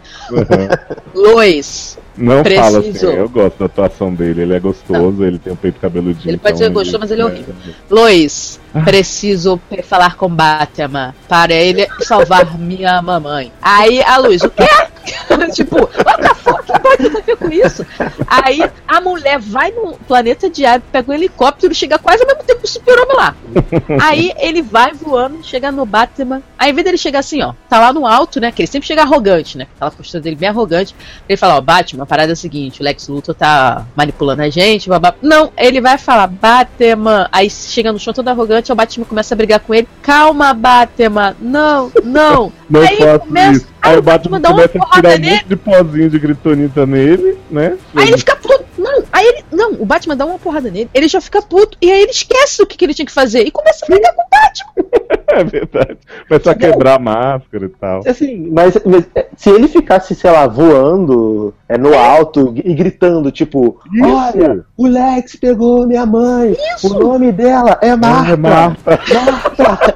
Lois, Não fala assim, Preciso. eu gosto da atuação dele, ele é gostoso, ele tem o peito cabeludinho. Ele pode então ser gostoso, mas ele é horrível. Lois, preciso pe- falar com Batman para ele salvar minha mamãe. Aí a Lois, o quê? tipo, what fuck? Que pode ter a ver com isso? Aí a mulher vai no planeta diário, pega um helicóptero, chega quase ao mesmo tempo que o super-homem lá. Aí ele vai voando, chega no Batman. Aí, em vez dele chegar assim, ó, tá lá no alto, né? Que ele sempre chega arrogante, né? Aquela postura dele bem arrogante. Ele fala, ó, Batman, a parada é a seguinte: o Lex Luthor tá manipulando a gente, babá. Não, ele vai falar, Batman. Aí chega no chão todo arrogante, o Batman começa a brigar com ele. Calma, Batman. Não, não. Não Aí faço começa- isso. Aí, aí o Batman começa a tirar um monte de pozinho de gritonita nele, né? Aí ele fica puto. Não, aí ele. Não, o Batman dá uma porrada nele, ele já fica puto. E aí ele esquece o que, que ele tinha que fazer e começa a brigar com o Batman. É verdade. Começa a quebrar a máscara e tal. Assim, mas, mas, é, se ele ficasse, sei lá, voando é, no alto e gritando, tipo, Isso. olha, o Lex pegou minha mãe, o nome dela é Marta. Ah, Marta. Marta.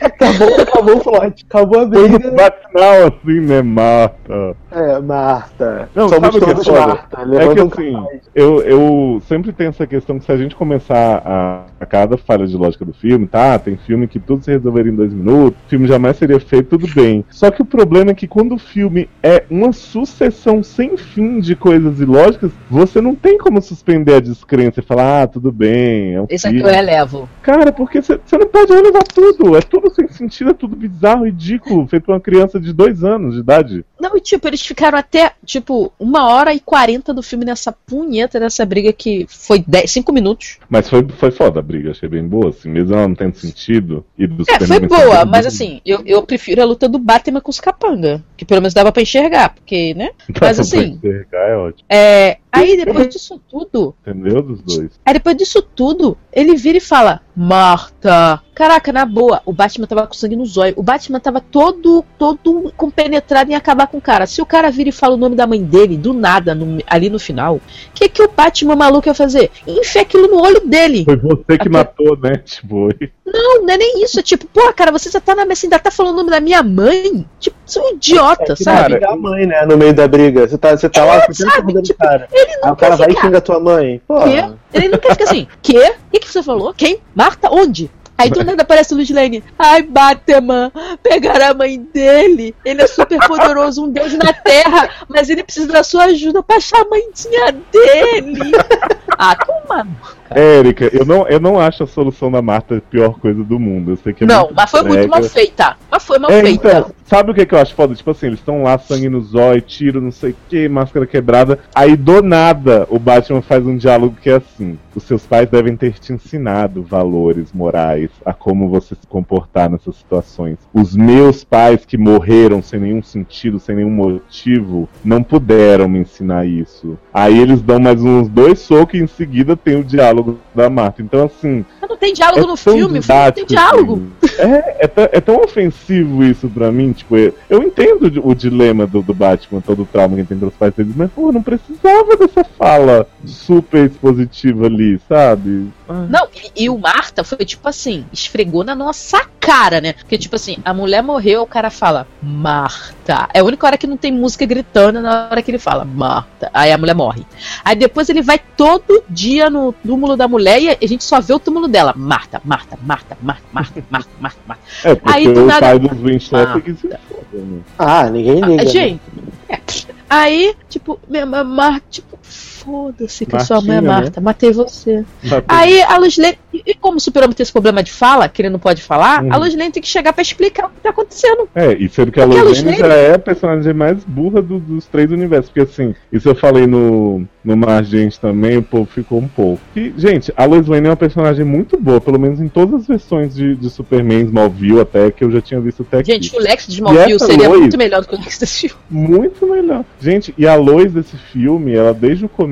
acabou, acabou o plot, acabou a briga. batinal assim, né, Marta? É, Marta. Não, Somos sabe o que é? Marta. É que assim, eu, eu sempre tenho essa questão que se a gente começar a, a cada falha de lógica do filme, tá? Tem filme que tudo se resolveria em dois minutos, o filme jamais seria feito, tudo bem. Só que o problema é que quando o filme é uma sucessão sem fim de coisas ilógicas, você não tem como suspender a descrença e falar, ah, tudo bem, é um Esse aqui filme. eu relevo. Cara, porque você não pode relevar tudo. É tudo sem sentido, é tudo bizarro, ridículo, feito por uma criança de dois anos de idade. Não, e tipo, eles ficaram até, tipo, uma hora e quarenta do filme nessa punheta dessa briga que foi 10, 5 minutos. Mas foi, foi foda a briga, achei bem boa, assim, mesmo ela não tendo sentido. E do É, foi boa, mas assim, eu, eu prefiro a luta do Batman com os capanga. Que pelo menos dava pra enxergar, porque, né? Dá Mas assim, enxergar, é ótimo. é, aí depois disso tudo, Entendeu? Dos dois. aí depois disso tudo, ele vira e fala, Marta. Caraca, na boa, o Batman tava com sangue no zóio. O Batman tava todo, todo compenetrado em acabar com o cara. Se o cara vira e fala o nome da mãe dele, do nada, no- ali no final, o que, que o Batman maluco ia fazer? Enfia aquilo no olho dele. Foi você que Até- matou, né? Tipo. Não, não é nem isso. É tipo, pô, cara, você já tá na mesa, ainda tá falando o nome da minha mãe? Tipo, você é um idiota, Que sabe? xingar a mãe, né, no meio da briga. Você tá, você tá lá, você tá sabe, o tipo, cara. Ele Aí não o cara quer vai e ficar. xinga tua mãe. Pô, Quê? Ele não quer ficar assim. Quê? O que, que você falou? Quem? Marta? Onde? Aí do nada aparece o Luiz Lane. Ai, Batman, pegaram a mãe dele. Ele é super poderoso, um deus na terra, mas ele precisa da sua ajuda pra achar a mãezinha dele. Ah, toma. Érica, eu não, eu não acho a solução da Marta a pior coisa do mundo. Eu sei que é Não, mas foi muito mal feita. Mas foi mal É, feita. então, sabe o que, que eu acho foda? Tipo assim, eles estão lá, sangue no zóio, tiro, não sei o que, máscara quebrada. Aí do nada o Batman faz um diálogo que é assim: os seus pais devem ter te ensinado valores morais, a como você se comportar nessas situações. Os meus pais que morreram sem nenhum sentido, sem nenhum motivo, não puderam me ensinar isso. Aí eles dão mais uns dois socos e em seguida tem o diálogo da Marta. Então, assim, Mas não tem diálogo no tão filme, o filme não tem diálogo. assim. É, é, tão- é tão ofensivo isso pra mim. Tipo, eu, eu entendo o dilema do, do Batman, todo o trauma que ele tem pelos pais dele, mas, pô, não precisava dessa fala super expositiva ali, sabe? Ah, Não, e, e o Marta foi tipo assim, esfregou na nossa cara, né? Porque, tipo assim, a mulher morreu, o cara fala, Marta. É a única hora que não tem música gritando na hora que ele fala, Marta. Aí a mulher morre. Aí depois ele vai todo dia no túmulo da mulher e a gente só vê o túmulo dela. Marta, Marta, Marta, Marta, Marta, Marta, Marta, Marta. É, porque Aí, do o nada- pai dos Winchester Ah, que se foda, né? Ah, ninguém liga. né? Gente, é. aí, tipo, minha Marta, tipo, foda-se que a sua mãe é Martinha, né? Marta, matei você. Mas, Aí a Luz Lane. E, como o super-homem tem esse problema de fala, que ele não pode falar, Uhum. a Lois Lane tem que chegar pra explicar o que tá acontecendo. É, e sendo que a Lois Lane é a personagem mais burra do- dos três universos. Porque assim, isso eu falei no, no Margente também, o povo ficou um pouco. E, gente, a Lois Lane é uma personagem muito boa, pelo menos em todas as versões de, de Superman, Smallville até, que eu já tinha visto até aqui. Gente, o Lex de Smallville seria Lois? muito melhor do que o Lex desse filme. Muito melhor. Gente, e a Lois desse filme, ela desde o começo,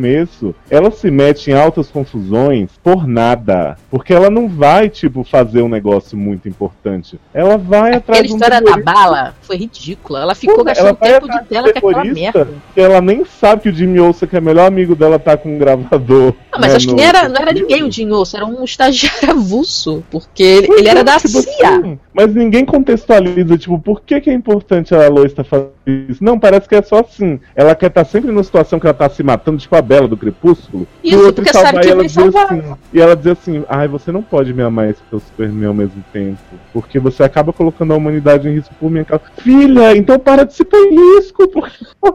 ela se mete em altas confusões por nada. Porque ela não vai, tipo, fazer um negócio muito importante. Ela vai atrás Aquela de um história da bala foi ridícula. Ela ficou gastando ela tempo atrás de tela com aquela merda. que ela nem sabe que o Jimmy Olsen, que é o melhor amigo dela, tá com um gravador. Não, mas né, acho que no- nem era, não era ninguém o Jim Olsen, era um estagiário avulso. Porque ele, ele era da Tipo CIA. assim, mas ninguém contextualiza, tipo, por que, que é importante a Lois estar fazendo isso? Não, parece que é só assim. Ela quer estar sempre numa situação que ela tá se matando, tipo a Bela do Crepúsculo. e Isso, o outro salvar sabe que e ela salvar. assim. E ela diz assim, ai, você não pode me amar esse teu Superman ao mesmo tempo. Porque você acaba colocando a humanidade em risco por minha causa. Filha, então para de se pôr em risco,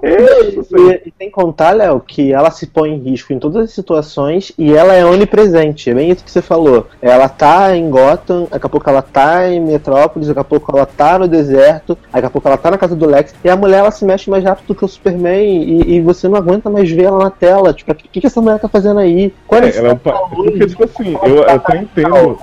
isso, assim. E, e tem que contar, Léo, que ela se põe em risco em todas as situações e ela é onipresente. É bem isso que você falou. Ela tá em Gotham, daqui a pouco ela tá em Metrópolis, daqui a pouco ela tá no deserto, daqui a pouco ela tá na casa do Lex. E a mulher ela se mexe mais rápido que o Superman e, e você não aguenta mais ver ela na tela. Tipo, o que, que essa mulher tá fazendo aí? Qual É, esse ela é um Porque, tipo assim, eu, eu até entendo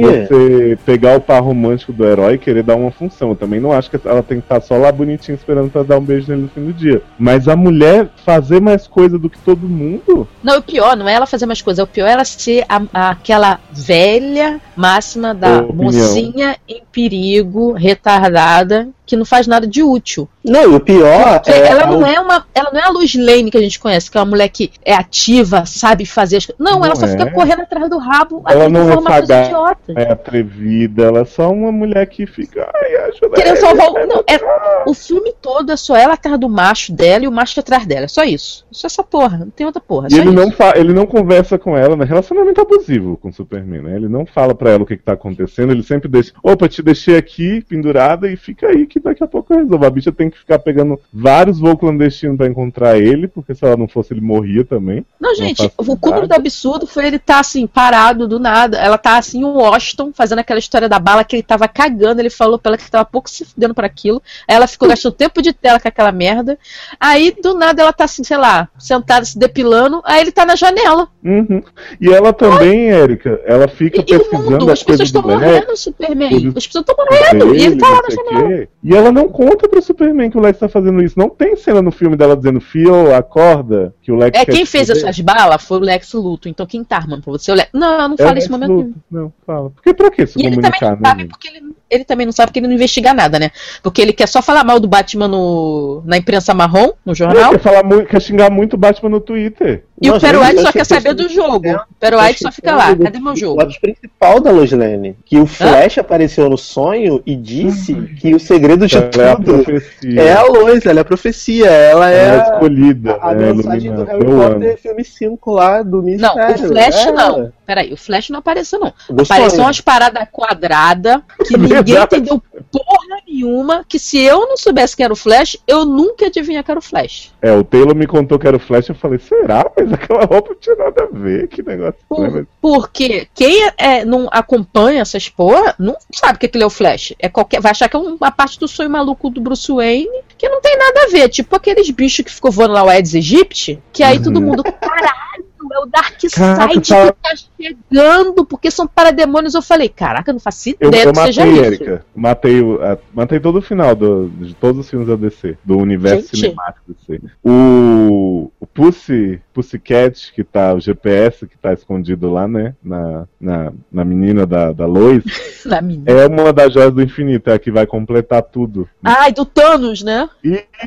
você pegar o par romântico do herói e querer dar uma função. Eu também não acho que ela tem que estar só lá bonitinha esperando pra dar um beijo nele no fim do dia. Mas a mulher fazer mais coisa do que todo mundo. Não, o pior não é ela fazer mais coisas, o pior é ela ser a- a- aquela velha máxima da Opinião. mocinha em perigo, retardada, que não faz nada de útil. Não, e o pior Porque é. ela não é uma, ela não é a Luz Lane que a gente conhece, que é uma mulher que é ativa, sabe fazer as coisas. Não, Não ela só é. fica correndo atrás do rabo, Ela não é sagaz. idiotas. É atrevida, ela é só uma mulher que fica. Ai, ajuda Querendo salvar o. Não, é, o filme todo é só ela atrás do macho dela e o macho atrás dela. É só isso. Só essa porra. Não tem outra porra. É E ele isso. não, fa- ele não conversa com ela, né? Relacionamento abusivo com o Superman, né? Ele não fala pra ela o que, que tá acontecendo, ele sempre deixa. Opa, te deixei aqui pendurada e fica aí que daqui a pouco eu resolvo. A bicha tem que ficar pegando vários voos clandestinos pra encontrar ele, porque se ela não fosse, ele morria também. Não, gente, o cúmulo do absurdo foi ele estar assim, parado do nada. Ela tá assim, em Washington, fazendo aquela história da bala que ele tava cagando. Ele falou pra ela que tava pouco se fudendo por aquilo. Aí ela ficou gastando tempo de tela com aquela merda. Aí, do nada, ela tá assim, sei lá, sentada se depilando. Aí ele tá na janela. Uhum. E ela também, Érica, ela fica E, e pesquisando mundo, as as pessoas estão morrendo, Superman. As pessoas estão morrendo. E ele tá lá na janela. E ela não conta pro Superman que o Lex tá fazendo isso. Não tem cena no filme dela dizendo, Phil, acorda, que o Lex É, quem fez fuder." essas balas foi o Lex Luthor. Então quem tá armando pra você? é O Lex... Não, não É o fala esse momento Luthor. nenhum. Não, fala. Porque pra que se E ele também comunicar, não né? sabe porque ele, ele também não sabe porque ele não investiga nada, né? Porque ele quer só falar mal do Batman no, na imprensa marrom, no Ele jornal. quer, falar muito, quer xingar muito o Batman no Twitter. E Não, o Pero gente, White eu só quer que saber do jogo. É, O Pero eu White achei só fica lá. Cadê meu O jogo? plot principal da Lois Lane. Que o Flash apareceu no sonho e disse que o segredo de Ela é a tudo profecia. é a Lois, ela é a profecia, ela é Ela é a, escolhida. a né, mensagem do. Harry. Potter filme 5 lá do Não, Ministério. o Flash é não. Peraí, o Flash não apareceu, não. Do Apareceu sonho. umas paradas quadradas que ninguém entendeu porra nenhuma. Que se eu não soubesse que era o Flash, eu nunca adivinha que era o Flash. É, o Taylor me contou que era o Flash, eu falei, será? Mas aquela roupa não tinha nada a ver, que negócio. Por- porque quem é, não acompanha essas porra não sabe que aquilo é o Flash. É qualquer, vai achar que é uma parte do sonho maluco do Bruce Wayne que não tem nada a ver. Tipo aqueles bichos que ficou voando lá o Aedes aegypti, que aí todo mundo, caralho, é o Darkseid Caraca, que tá- tá chegando, porque são parademônios. Eu falei, caraca, eu não faço Eu, ideia eu que seja matei, isso. Erika. Matei, a- matei todo o final do- de todos os filmes da DC, do universo Gente. cinemático DC. O, o Pussy, Pussycat, que tá, o GPS que tá escondido lá, né? Na, na, na menina da, da Lois, Na menina. é uma das joias do infinito, é a que vai completar tudo. Ai, do Thanos, né?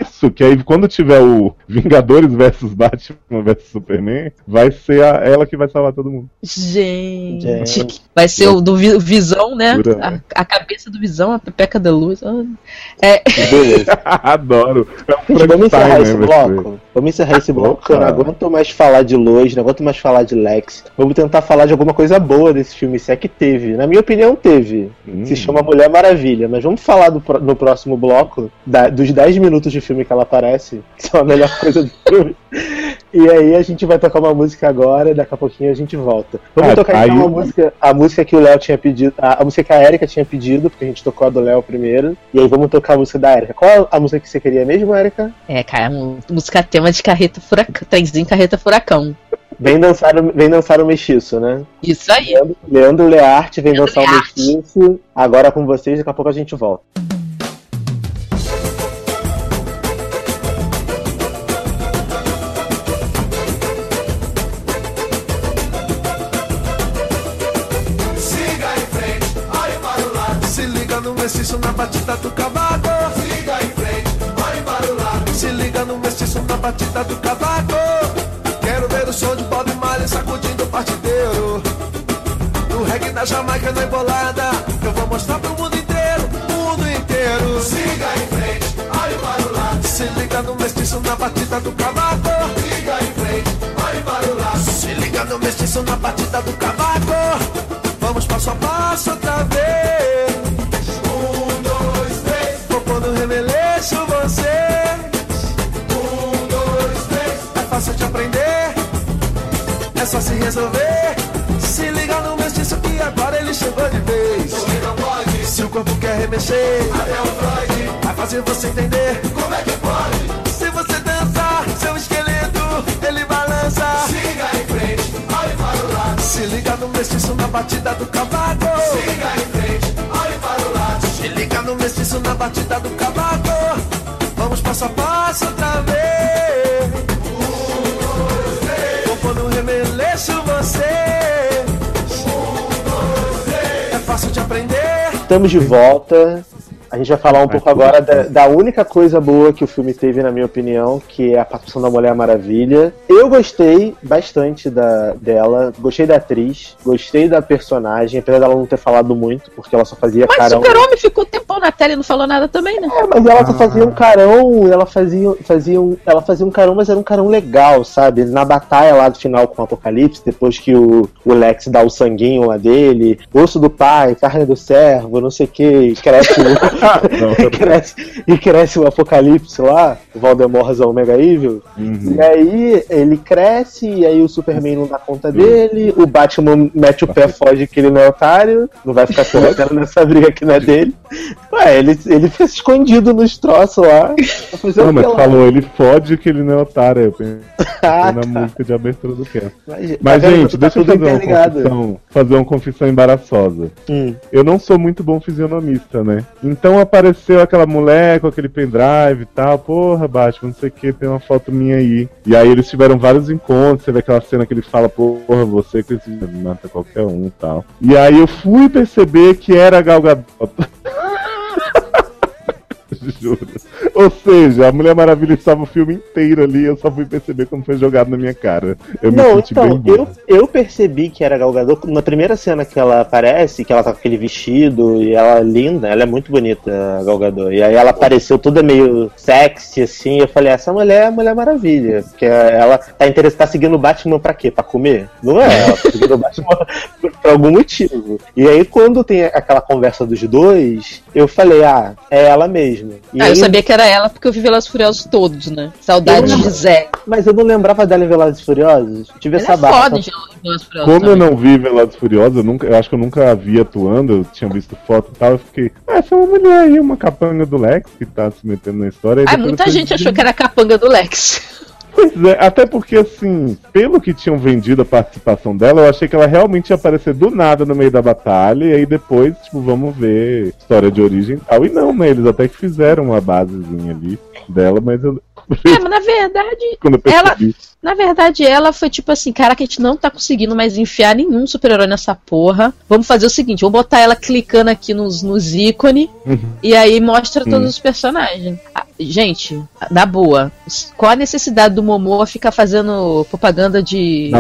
Isso, que aí quando tiver o Vingadores versus Batman versus Superman, vai ser a- ela que vai salvar todo mundo. Gente. Gente. Vai ser o do Vi- Visão, né? A, né? a cabeça do Visão, a pepeca da luz. Ah. É, Beleza. Adoro. É um Gente, vamos encerrar Frankenstein, esse né, vai bloco? Vamos encerrar esse bloco, eu não aguento mais falar de Lois, não aguento mais falar de Lex. Vamos tentar falar de alguma coisa boa desse filme, se é que teve. Na minha opinião, teve. Hum. Se chama Mulher Maravilha, mas vamos falar do no próximo bloco da- dos 10 minutos de filme que ela aparece, que são a melhor coisa do filme. E aí a gente vai tocar uma música agora, daqui a pouquinho a gente volta. Vamos Ah, tocar então uma música, a música que o Léo tinha pedido, a, a música que a Erika tinha pedido, porque a gente tocou a do Léo primeiro. E aí vamos tocar a música da Erika. Qual a música que você queria mesmo, Erika? É, cara, música tema de carreta furacão. Trenzinho carreta furacão. Vem dançar, o- vem dançar o mestiço, né? Isso aí. Leandro, Leandro Learte vem Leandro dançar o Learte. mestiço. Agora com vocês, daqui a pouco a gente volta. Batida do cavaco. Quero ver o som de Bob Marley sacudindo o partideiro. No reggae da Jamaica na embolada. Eu vou mostrar pro mundo inteiro, mundo inteiro. Siga em frente, olhe para o lado. Se liga no mestiço na batida do cavaco. Siga em frente, olhe para o lado. Se liga no mestiço na batida do cavaco. Vamos passo a passo outra vez. Se resolver. Se liga no mestiço que agora ele chegou de vez. não pode. Se o corpo quer remexer, até o Freud vai fazer você entender como é que pode. Se você dançar, seu esqueleto ele balança. Siga em frente, olhe para o lado. Se liga no mestiço na batida do cavaco. Siga em frente, olhe para o lado. Se liga no mestiço na batida do cavaco. Vamos passo a passo outra vez. Remeleixo você. Dois, três. É fácil de aprender. Estamos de volta. A gente vai falar um pouco agora da, da única coisa boa que o filme teve, na minha opinião, que é a participação da Mulher Maravilha. Eu gostei bastante da, dela, gostei da atriz, gostei da personagem, apesar dela não ter falado muito, porque ela só fazia Mas carão. Super-Homem ficou um tempão na tela e não falou nada também, né? É, mas ela só fazia um carão, ela fazia, fazia um, ela fazia um carão, mas era um carão legal, sabe? Na batalha lá do final com o Apocalipse, depois que o, o Lex dá o sanguinho lá dele, osso do pai, carne do servo, não sei o que, cresce, o- cresce e cresce o Apocalipse lá, o Valdemorzão Mega Evil. Uhum. E aí ele cresce, e aí o Superman não dá conta dele, o Batman mete o pé, foge que ele não é otário, não vai ficar se metendo nessa briga que não é dele. Ué, ele, ele fica escondido nos troços lá. Não, mas lá? falou, ele fode que ele não é otário. Eu pensei Ah, na tá. música de abertura do cast. Mas, Mas, tá gente, Tá deixa eu fazer uma, confissão, fazer uma confissão embaraçosa. Hum. Eu não sou muito bom fisionomista, né? Então apareceu aquela mulher com aquele pendrive e tal. Porra, Batman, não sei o que, tem uma foto minha aí. E aí eles tiveram vários encontros. Você vê aquela cena que ele fala, porra, você esse mata qualquer um e tal. E aí eu fui perceber que era a. Juro. Ou seja, a Mulher Maravilha estava o filme inteiro ali, eu só fui perceber quando foi jogado na minha cara. Eu me Não, senti então, eu, eu percebi que era Gal Gadot na primeira cena que ela aparece, que ela tá com aquele vestido e ela é linda, ela é muito bonita, a Gal Gadot. E aí ela apareceu toda meio sexy, assim, eu falei, essa mulher é a Mulher Maravilha, porque ela tá interessada, tá seguindo o Batman pra quê? Pra comer? Não é, ela tá seguindo o Batman por, por algum motivo. E aí quando tem aquela conversa dos dois, eu falei, ah, é ela mesmo. E Ah, eu aí- sabia que era ela porque eu vi Velozes Furiosos todos, né? Saudade Eu- de Zé. Mas eu não lembrava dela em Velozes Furiosos. Tive Ela essa é barra. foda em Velozes Furiosos Como eu também. não vi Velozes Furiosos, eu, nunca, eu acho que eu nunca a vi atuando, eu tinha visto foto e tal, eu fiquei, ah, essa é uma mulher aí, uma capanga do Lex que tá se metendo na história. Ah, muita eu gente achou que era a capanga do Lex. Pois é, até porque assim, pelo que tinham vendido a participação dela, eu achei que ela realmente ia aparecer do nada no meio da batalha, e aí depois, tipo, vamos ver história de origem e tal. E não, né? Eles até que fizeram uma basezinha ali dela, mas eu. É, mas na verdade, Quando eu ela- na verdade, ela foi tipo assim, cara, que a gente não tá conseguindo mais enfiar nenhum super-herói nessa porra. Vamos fazer o seguinte, vamos botar ela clicando aqui nos, nos ícones Uhum. e aí mostra todos Hum. os personagens. Gente, na boa, qual a necessidade do Momoa ficar fazendo propaganda de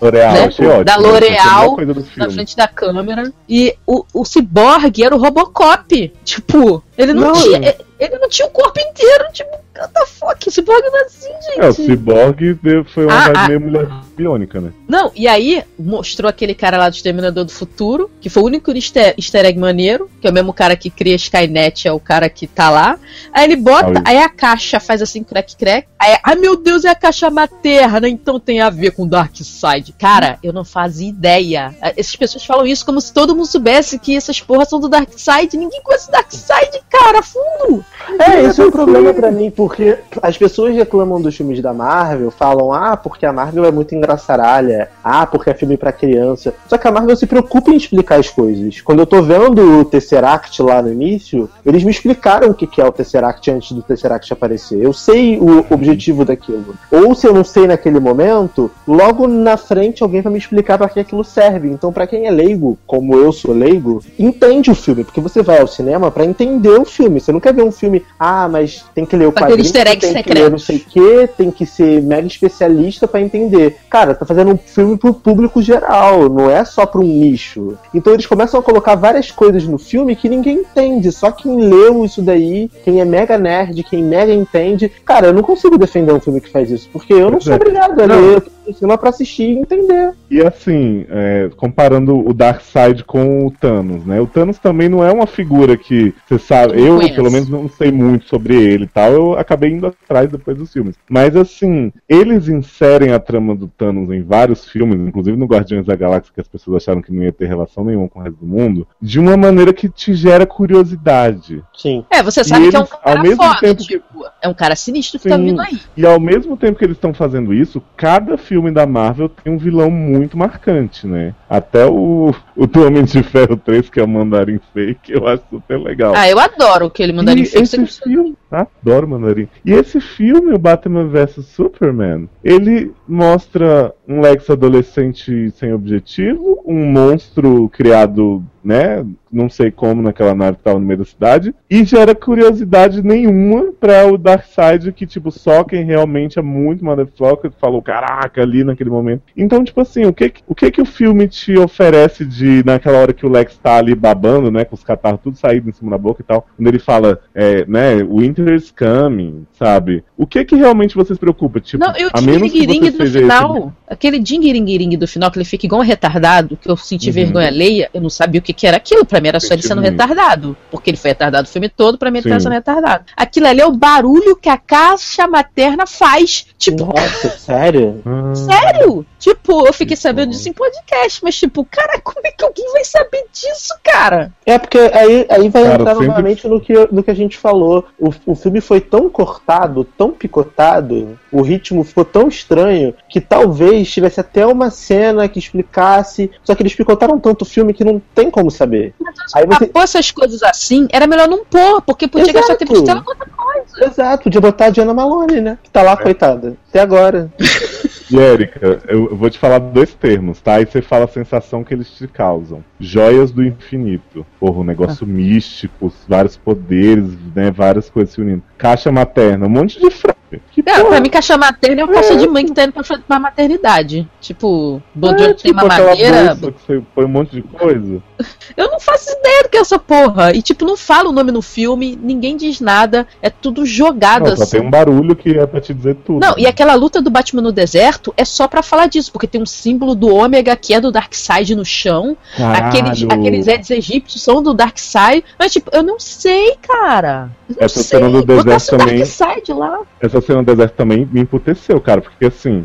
L'Oreal, né? achei ótimo. da é melhor L'Oreal na frente da câmera. E o, o Cyborg era o Robocop. Tipo, ele não, Não. tinha. Ele não tinha o corpo inteiro. Tipo, what the fuck? O Cyborg não é assim, gente. É, o Cyborg foi uma Ah, ah. meio mulher biônica, né? Não, e aí mostrou aquele cara lá do Exterminador do Futuro, que foi o único easter, easter egg maneiro, que é o mesmo cara que cria Skynet, é o cara que tá lá. Aí ele bota, Ah, aí a caixa faz assim, crack, crack. Aí, ai meu Deus, é a caixa materna, então tem a ver com Dark Side. Cara, eu não fazia ideia. Essas pessoas falam isso como se todo mundo soubesse que essas porras são do Dark Side. Ninguém conhece o Dark Side, cara, fundo. É, esse é um problema pra mim, porque as pessoas reclamam dos filmes da Marvel, falam, ah, porque a Marvel é muito engraçaralha, ah, porque é filme pra criança. Só que a Marvel se preocupa em explicar as coisas. Quando eu tô vendo o Tesseract lá no início, eles me explicaram o que que é o Tesseract antes do Tesseract aparecer. Eu sei o objetivo daquilo. Ou se eu não sei naquele momento, logo na frente alguém vai me explicar pra que aquilo serve. Então, pra quem é leigo, como eu sou leigo, entende o filme, porque você vai ao cinema pra entender o filme. Você não quer ver um filme, ah, mas tem que ler o Aquele quadrinho, tem que secreto. ler não sei o que, tem que ser mega especialista pra entender. Cara, tá fazendo um filme pro público geral, não é só pra um nicho. Então eles começam a colocar várias coisas no filme que ninguém entende, só quem leu isso daí, quem é mega nerd, quem mega entende. Cara, eu não consigo defender um filme que faz isso, porque eu não sou é. obrigado a Não. ler cinema pra assistir e entender. E assim, é, comparando o Darkseid com o Thanos, né? O Thanos também não é uma figura que você sabe. Eu, conheço. pelo menos, não sei muito sobre ele e tal. Eu acabei indo atrás depois dos filmes. Mas assim, eles inserem a trama do Thanos em vários filmes, inclusive no Guardiões da Galáxia, que as pessoas acharam que não ia ter relação nenhuma com o resto do mundo, de uma maneira que te gera curiosidade. Sim. É, você sabe E que é um eles, ao cara mesmo foda, tempo que- tipo, é um cara sinistro que tá Sim. vindo aí. E ao mesmo tempo que eles estão fazendo isso, cada filme da Marvel tem um vilão muito marcante, né? Até o, o do Homem de Ferro 3, que é o Mandarim Fake, eu acho super legal. Ah, eu adoro que ele mandaria e em esse filme, adoro Mandarim. E esse filme, o Batman vs Superman, ele mostra um Lex adolescente sem objetivo, um monstro criado, né, não sei como naquela nave que tava no meio da cidade, e gera curiosidade nenhuma pra o Darkseid, que tipo só quem realmente é muito motherfucker falou, caraca, ali naquele momento. Então, tipo assim, o que que- o que que o filme te oferece de naquela hora que o Lex tá ali babando, né, com os catarros tudo saído em cima da boca e tal, quando ele fala, é, né, Winter is coming, sabe? O que que realmente você se preocupa? Tipo, Não, e o a menos que você do seja final, aquele dingue-ringue do final, que ele fica igual um retardado, que eu senti Uhum. vergonha alheia, eu não sabia o que, que era aquilo. Pra mim era só ele sendo retardado. Porque ele foi retardado o filme todo, pra mim ele Sim. tá sendo retardado. Aquilo ali é o barulho que a caixa materna faz. Tipo, Nossa, sério? Ah, sério? Tipo, eu fiquei Que sabendo disso em podcast, mas tipo, cara, como é que alguém vai saber disso, cara? É porque aí, aí vai Cara, entrar sempre- novamente no que, no que a gente falou. O, o filme foi tão cortado, tão picotado, o ritmo ficou tão estranho que talvez tivesse até uma cena que explicasse. Só que eles picotaram tanto o filme que não tem como saber. Aí você. Pôr essas coisas assim, era melhor não pôr, porque podia Exato. gastar tempo de tela com outra coisa. Exato, podia botar a Diana Malone, né? Que tá lá, coitada. Até agora. E Érica, eu vou te falar dois termos, tá? Aí você fala a sensação que eles te causam. Joias do infinito. Porra, um negócio Ah. místico, vários poderes, né? Várias coisas se unindo. Caixa materna, um monte de frase. Que porra, pra mim, caixa materna é uma caixa É. de mãe que tá indo pra, pra maternidade. Tipo, Bojo é, tem uma tipo aquela madeira. bolsa põe um monte de coisa. Eu não faço ideia do que é essa porra. E, tipo, não fala o nome no filme, ninguém diz nada, é tudo jogado Não, só assim. tem um barulho que é pra te dizer tudo. Não, e aquela luta do Batman no deserto é só pra falar disso, porque tem um símbolo do Ômega que é do Darkseid no chão. Aqueles, Caralho. aqueles Eds egípcios são do Darkseid. Mas, tipo, eu não sei, cara. Eu não Essa sei. cena do deserto Botasse o também- Darkseid lá. Essa cena do deserto também me emputeceu, cara, porque assim,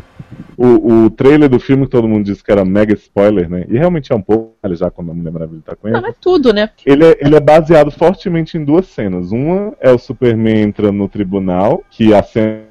o, o trailer do filme todo mundo disse que era mega spoiler, né? E realmente é um pouco, já quando a Mulher Maravilha tá com ele. Não, é tudo, né? Ele é, ele é baseado fortemente em duas cenas. Uma é o Superman entrando no tribunal, que a cena.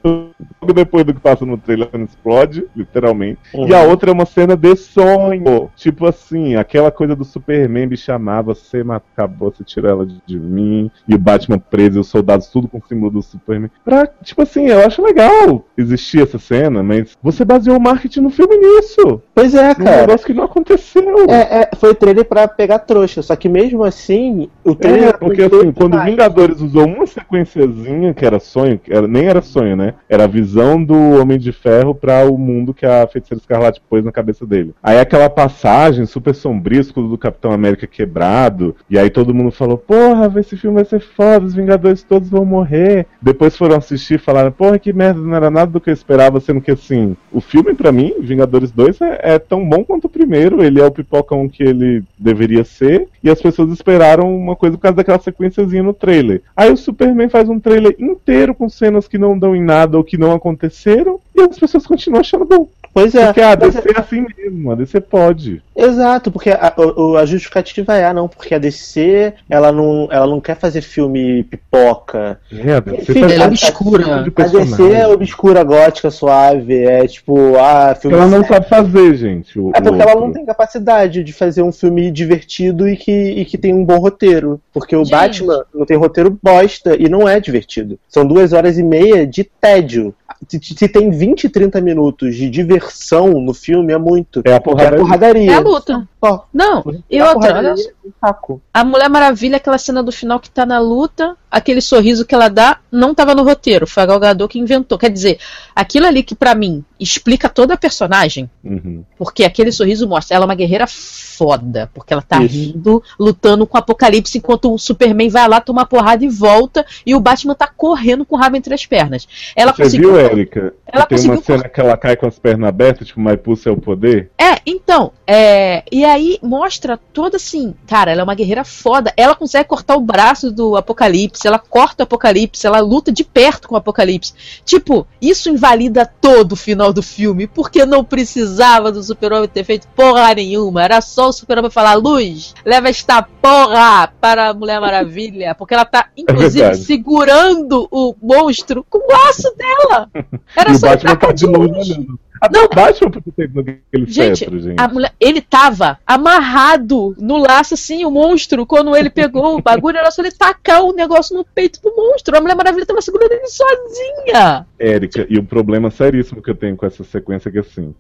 Logo depois do que passa no trailer, explode, literalmente. E a outra é uma cena de sonho. Tipo assim, aquela coisa do Superman me chamava, você acabou, você tirou ela de, de mim. E o Batman preso e os soldados tudo com o símbolo do Superman. Pra, tipo assim, eu acho legal existir essa cena, mas você baseou o marketing no filme nisso. Pois é, cara. negócio que não aconteceu. É, é, foi trailer pra pegar trouxa. Só que mesmo assim, o trailer. É, porque assim, quando o Vingadores usou uma sequenciazinha que era sonho, que era, nem era sonho, né? Era a visão do Homem de Ferro pra o mundo que a Feiticeira Escarlate pôs na cabeça dele. Aí aquela passagem super sombria, escudo do Capitão América quebrado, e aí todo mundo falou, porra, esse filme vai ser foda, os Vingadores todos vão morrer. Depois foram assistir e falaram, porra, que merda, não era nada do que eu esperava, sendo que assim, o filme pra mim, Vingadores 2, é, é tão bom quanto o primeiro, ele é o pipocão que ele deveria ser, e as pessoas esperaram uma coisa por causa daquela sequenciazinha no trailer. Aí o Superman faz um trailer inteiro com cenas que não dão em nada ou que não aconteceram, e as pessoas continuam achando bom. Pois é. Porque a mas DC é assim mesmo, a DC pode. Exato, porque a, o- a justificativa é, ah, não, porque a DC, ela não, ela não quer fazer filme pipoca. É, a DC Enfim, faz ela é obscura. de A DC é obscura, gótica, suave, é tipo, ah, filme Ela não sabe fazer, gente. o- É porque ela não tem capacidade de fazer um filme divertido e que, e que tem um bom roteiro. Porque o Gente. Batman não tem roteiro bosta e não é divertido. São duas horas e meia de tédio. Se, se tem 20, 30 minutos de diversão no filme, é muito. É a Porque é porrada. porradaria. É a luta. Não, e a outra, porradaria é saco. A Mulher Maravilha, aquela cena do final que tá na luta, aquele sorriso que ela dá, não tava no roteiro. Foi a Gal Gadot que inventou. Quer dizer, aquilo ali que pra mim explica toda a personagem, Uhum. porque aquele sorriso mostra ela é uma guerreira foda, porque ela tá Isso. rindo, lutando com o Apocalipse, enquanto o Superman vai lá tomar porrada e volta, e o Batman tá correndo com o rabo entre as pernas. Ela Você conseguiu. viu, Érica? Ela tem uma conseguiu cena que ela cai com as pernas abertas, tipo, My Pussy é o poder? É, então, é, e aí mostra toda assim, cara, ela é uma guerreira foda. Ela consegue cortar o braço do Apocalipse, ela corta o Apocalipse, ela luta de perto com o Apocalipse. Tipo, isso invalida todo o final do filme, porque não precisava do Super-Homem ter feito porra nenhuma. Era só o Super-Homem falar: Luz, leva esta porra para a Mulher Maravilha, porque ela tá, inclusive, verdade. segurando o monstro com o laço dela. Era e o só Batman tacar tá de longe. olhando. Até Não. o Batman podia ter ido naquele Gente, cetro, gente. A mulher, ele tava amarrado no laço, assim, o monstro, quando ele pegou o bagulho, era só ele tacar o negócio no peito do monstro. A Mulher Maravilha tava segurando ele sozinha. Érica, e um problema seríssimo que eu tenho com essa sequência é que assim.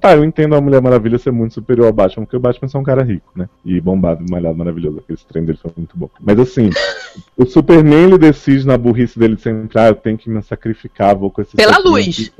Tá, eu entendo a Mulher Maravilha ser muito superior ao Batman, porque o Batman é um cara rico, né? E bombado, malhado, maravilhoso. Aquele treino dele foi muito bom. Mas assim, o Superman ele decide na burrice dele sempre, ah, eu tenho que me sacrificar, vou com esse Pela luz.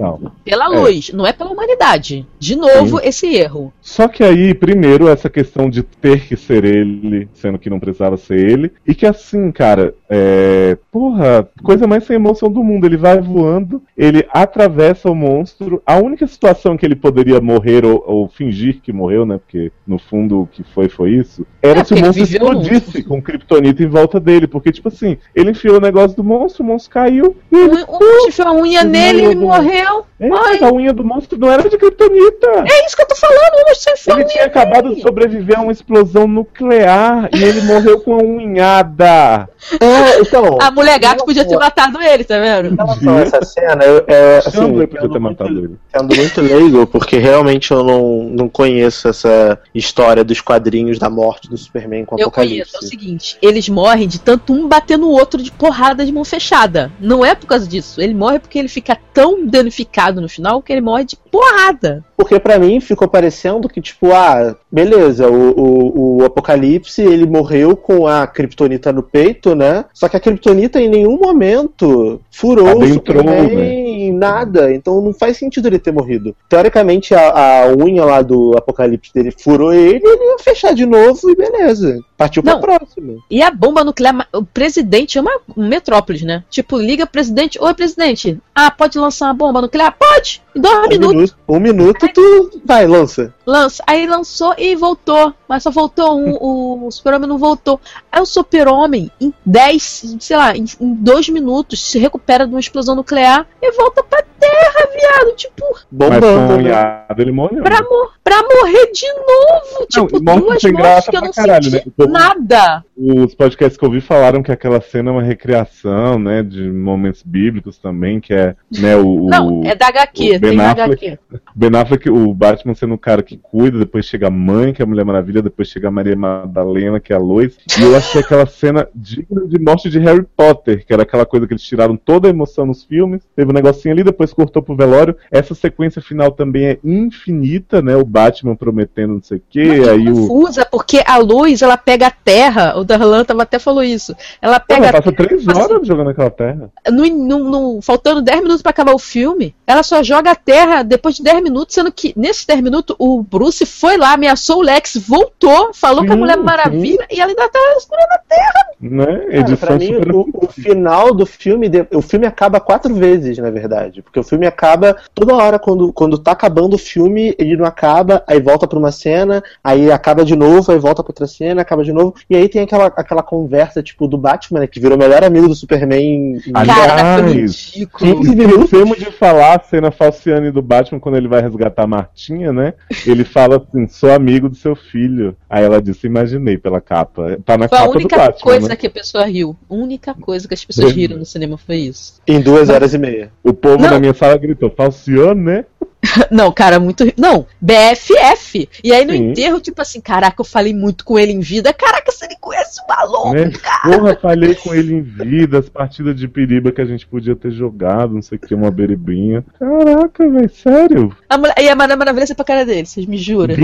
Pela É. luz, não é pela humanidade. De novo, esse erro. Só que aí, primeiro, essa questão de ter que ser ele, sendo que não precisava ser ele. E que assim, cara, é. Porra, coisa mais sem emoção do mundo. Ele vai voando, ele atravessa o monstro. A única situação que ele poderia morrer ou, ou fingir que morreu, né? Porque no fundo o que foi foi isso. Era É, se o monstro explodisse com kryptonita em volta dele. Porque, tipo assim, ele enfiou o negócio do monstro, o monstro caiu. E ele, um monstro enfiou a unha nele e morreu. é, a unha do monstro não era de kryptonita. É isso que eu tô falando, o monstro enfiou a Ele tinha acabado de sobreviver a uma explosão nuclear e ele morreu com a unhada. É, então. A mulher gato podia ter matado ele, tá vendo? Relação a essa cena, eu, é, assim, Chandler podia sendo ter muito- matado ele. sendo muito leigo, porque realmente eu não, não conheço essa história dos quadrinhos da morte do Superman com o Eu Apocalipse. conheço, é o seguinte, eles morrem de tanto um bater no outro de porrada de mão fechada. Não é por causa disso. Ele morre porque ele fica tão danificado no final que ele morre de porrada. Porque pra mim ficou parecendo que, tipo, ah, beleza, o, o, o Apocalipse ele morreu com a Kryptonita no peito, né? Só que a Kryptonita em nenhum momento furou o Adentrou, Superman né? em nada. Então não faz sentido ele ter morrido. Teoricamente, a, a unha lá do Apocalipse dele furou ele, ele ia fechar de novo e beleza. Partiu pra Não. próxima. E a bomba nuclear, o presidente é uma um metrópole, né? Tipo, liga presidente, oi presidente, ah, pode lançar uma bomba nuclear? Pode! Em dois Um minutos, minuto, um minuto, tu vai, lança. lança. Aí lançou e voltou. Mas só voltou um, o, o super-homem não voltou. Aí o super-homem, em 10, sei lá, em, em dois minutos, se recupera de uma explosão nuclear e volta pra terra, viado. Tipo, Mas com Bombando. né? unhada ele morreu. pra, mor pra morrer de novo. Não, Tipo, duas mortes que eu pra não caralho, senti né? O nada. Os podcasts que eu vi falaram que aquela cena é uma recriação, né, de momentos bíblicos também, que é, né, o... o- Não, é da HQ, o Ben tem Affleck- HQ. Ben Affleck, o Batman sendo o cara que cuida, depois chega a mãe, que é a Mulher Maravilha, depois chega a Maria Madalena, que é a Lois. E eu achei aquela cena digna de morte de Harry Potter, que era aquela coisa que eles tiraram toda a emoção nos filmes. Teve um negocinho ali, depois cortou pro velório. Essa sequência final também é infinita, né? O Batman prometendo não sei o quê, Mas aí o. confusa, porque a luz, ela pega a terra, o Darlan tava até falou isso. Ela pega ela passa três horas jogando aquela terra. no, no- no- faltando 10 minutos pra acabar o filme, ela só joga a terra depois de 10 minutos, sendo que nesses 10 minutos o Bruce foi lá, ameaçou o Lex, voltou, falou com a Sim, Mulher sim. Maravilha e ela ainda tá segurando a terra. Né? Cara, pra mim, super. o, o final do filme, o filme acaba quatro vezes, na verdade. Porque o filme acaba toda hora, quando, quando tá acabando o filme, ele não acaba, aí volta pra uma cena, aí acaba de novo, aí volta pra outra cena, acaba de novo. E aí tem aquela, aquela conversa, tipo, do Batman, né, que virou o melhor amigo do Superman. Aliás, ridículo. 15 minutos de falar a cena falciane do Batman quando ele vai resgatar a Martinha, né? Ele fala assim: sou amigo do seu filho. Aí ela disse: imaginei pela capa. Tá na Foi a capa do única Batman. coisa né? que a pessoa riu. A única coisa que as pessoas riram no cinema foi isso. Em duas horas e meia. O povo Não. na minha sala gritou: falciane, né? Não, cara, muito. Não, BFF. E aí no Sim. enterro, tipo assim, caraca, eu falei muito com ele em vida. Caraca, você nem conhece o maluco. né? Porra, falhei com ele em vida, as partidas de periba que a gente podia ter jogado, não sei o que, uma beribinha. Caraca, velho, sério? A mulher- E a Mulher Maravilha pra cara dele, vocês me juram?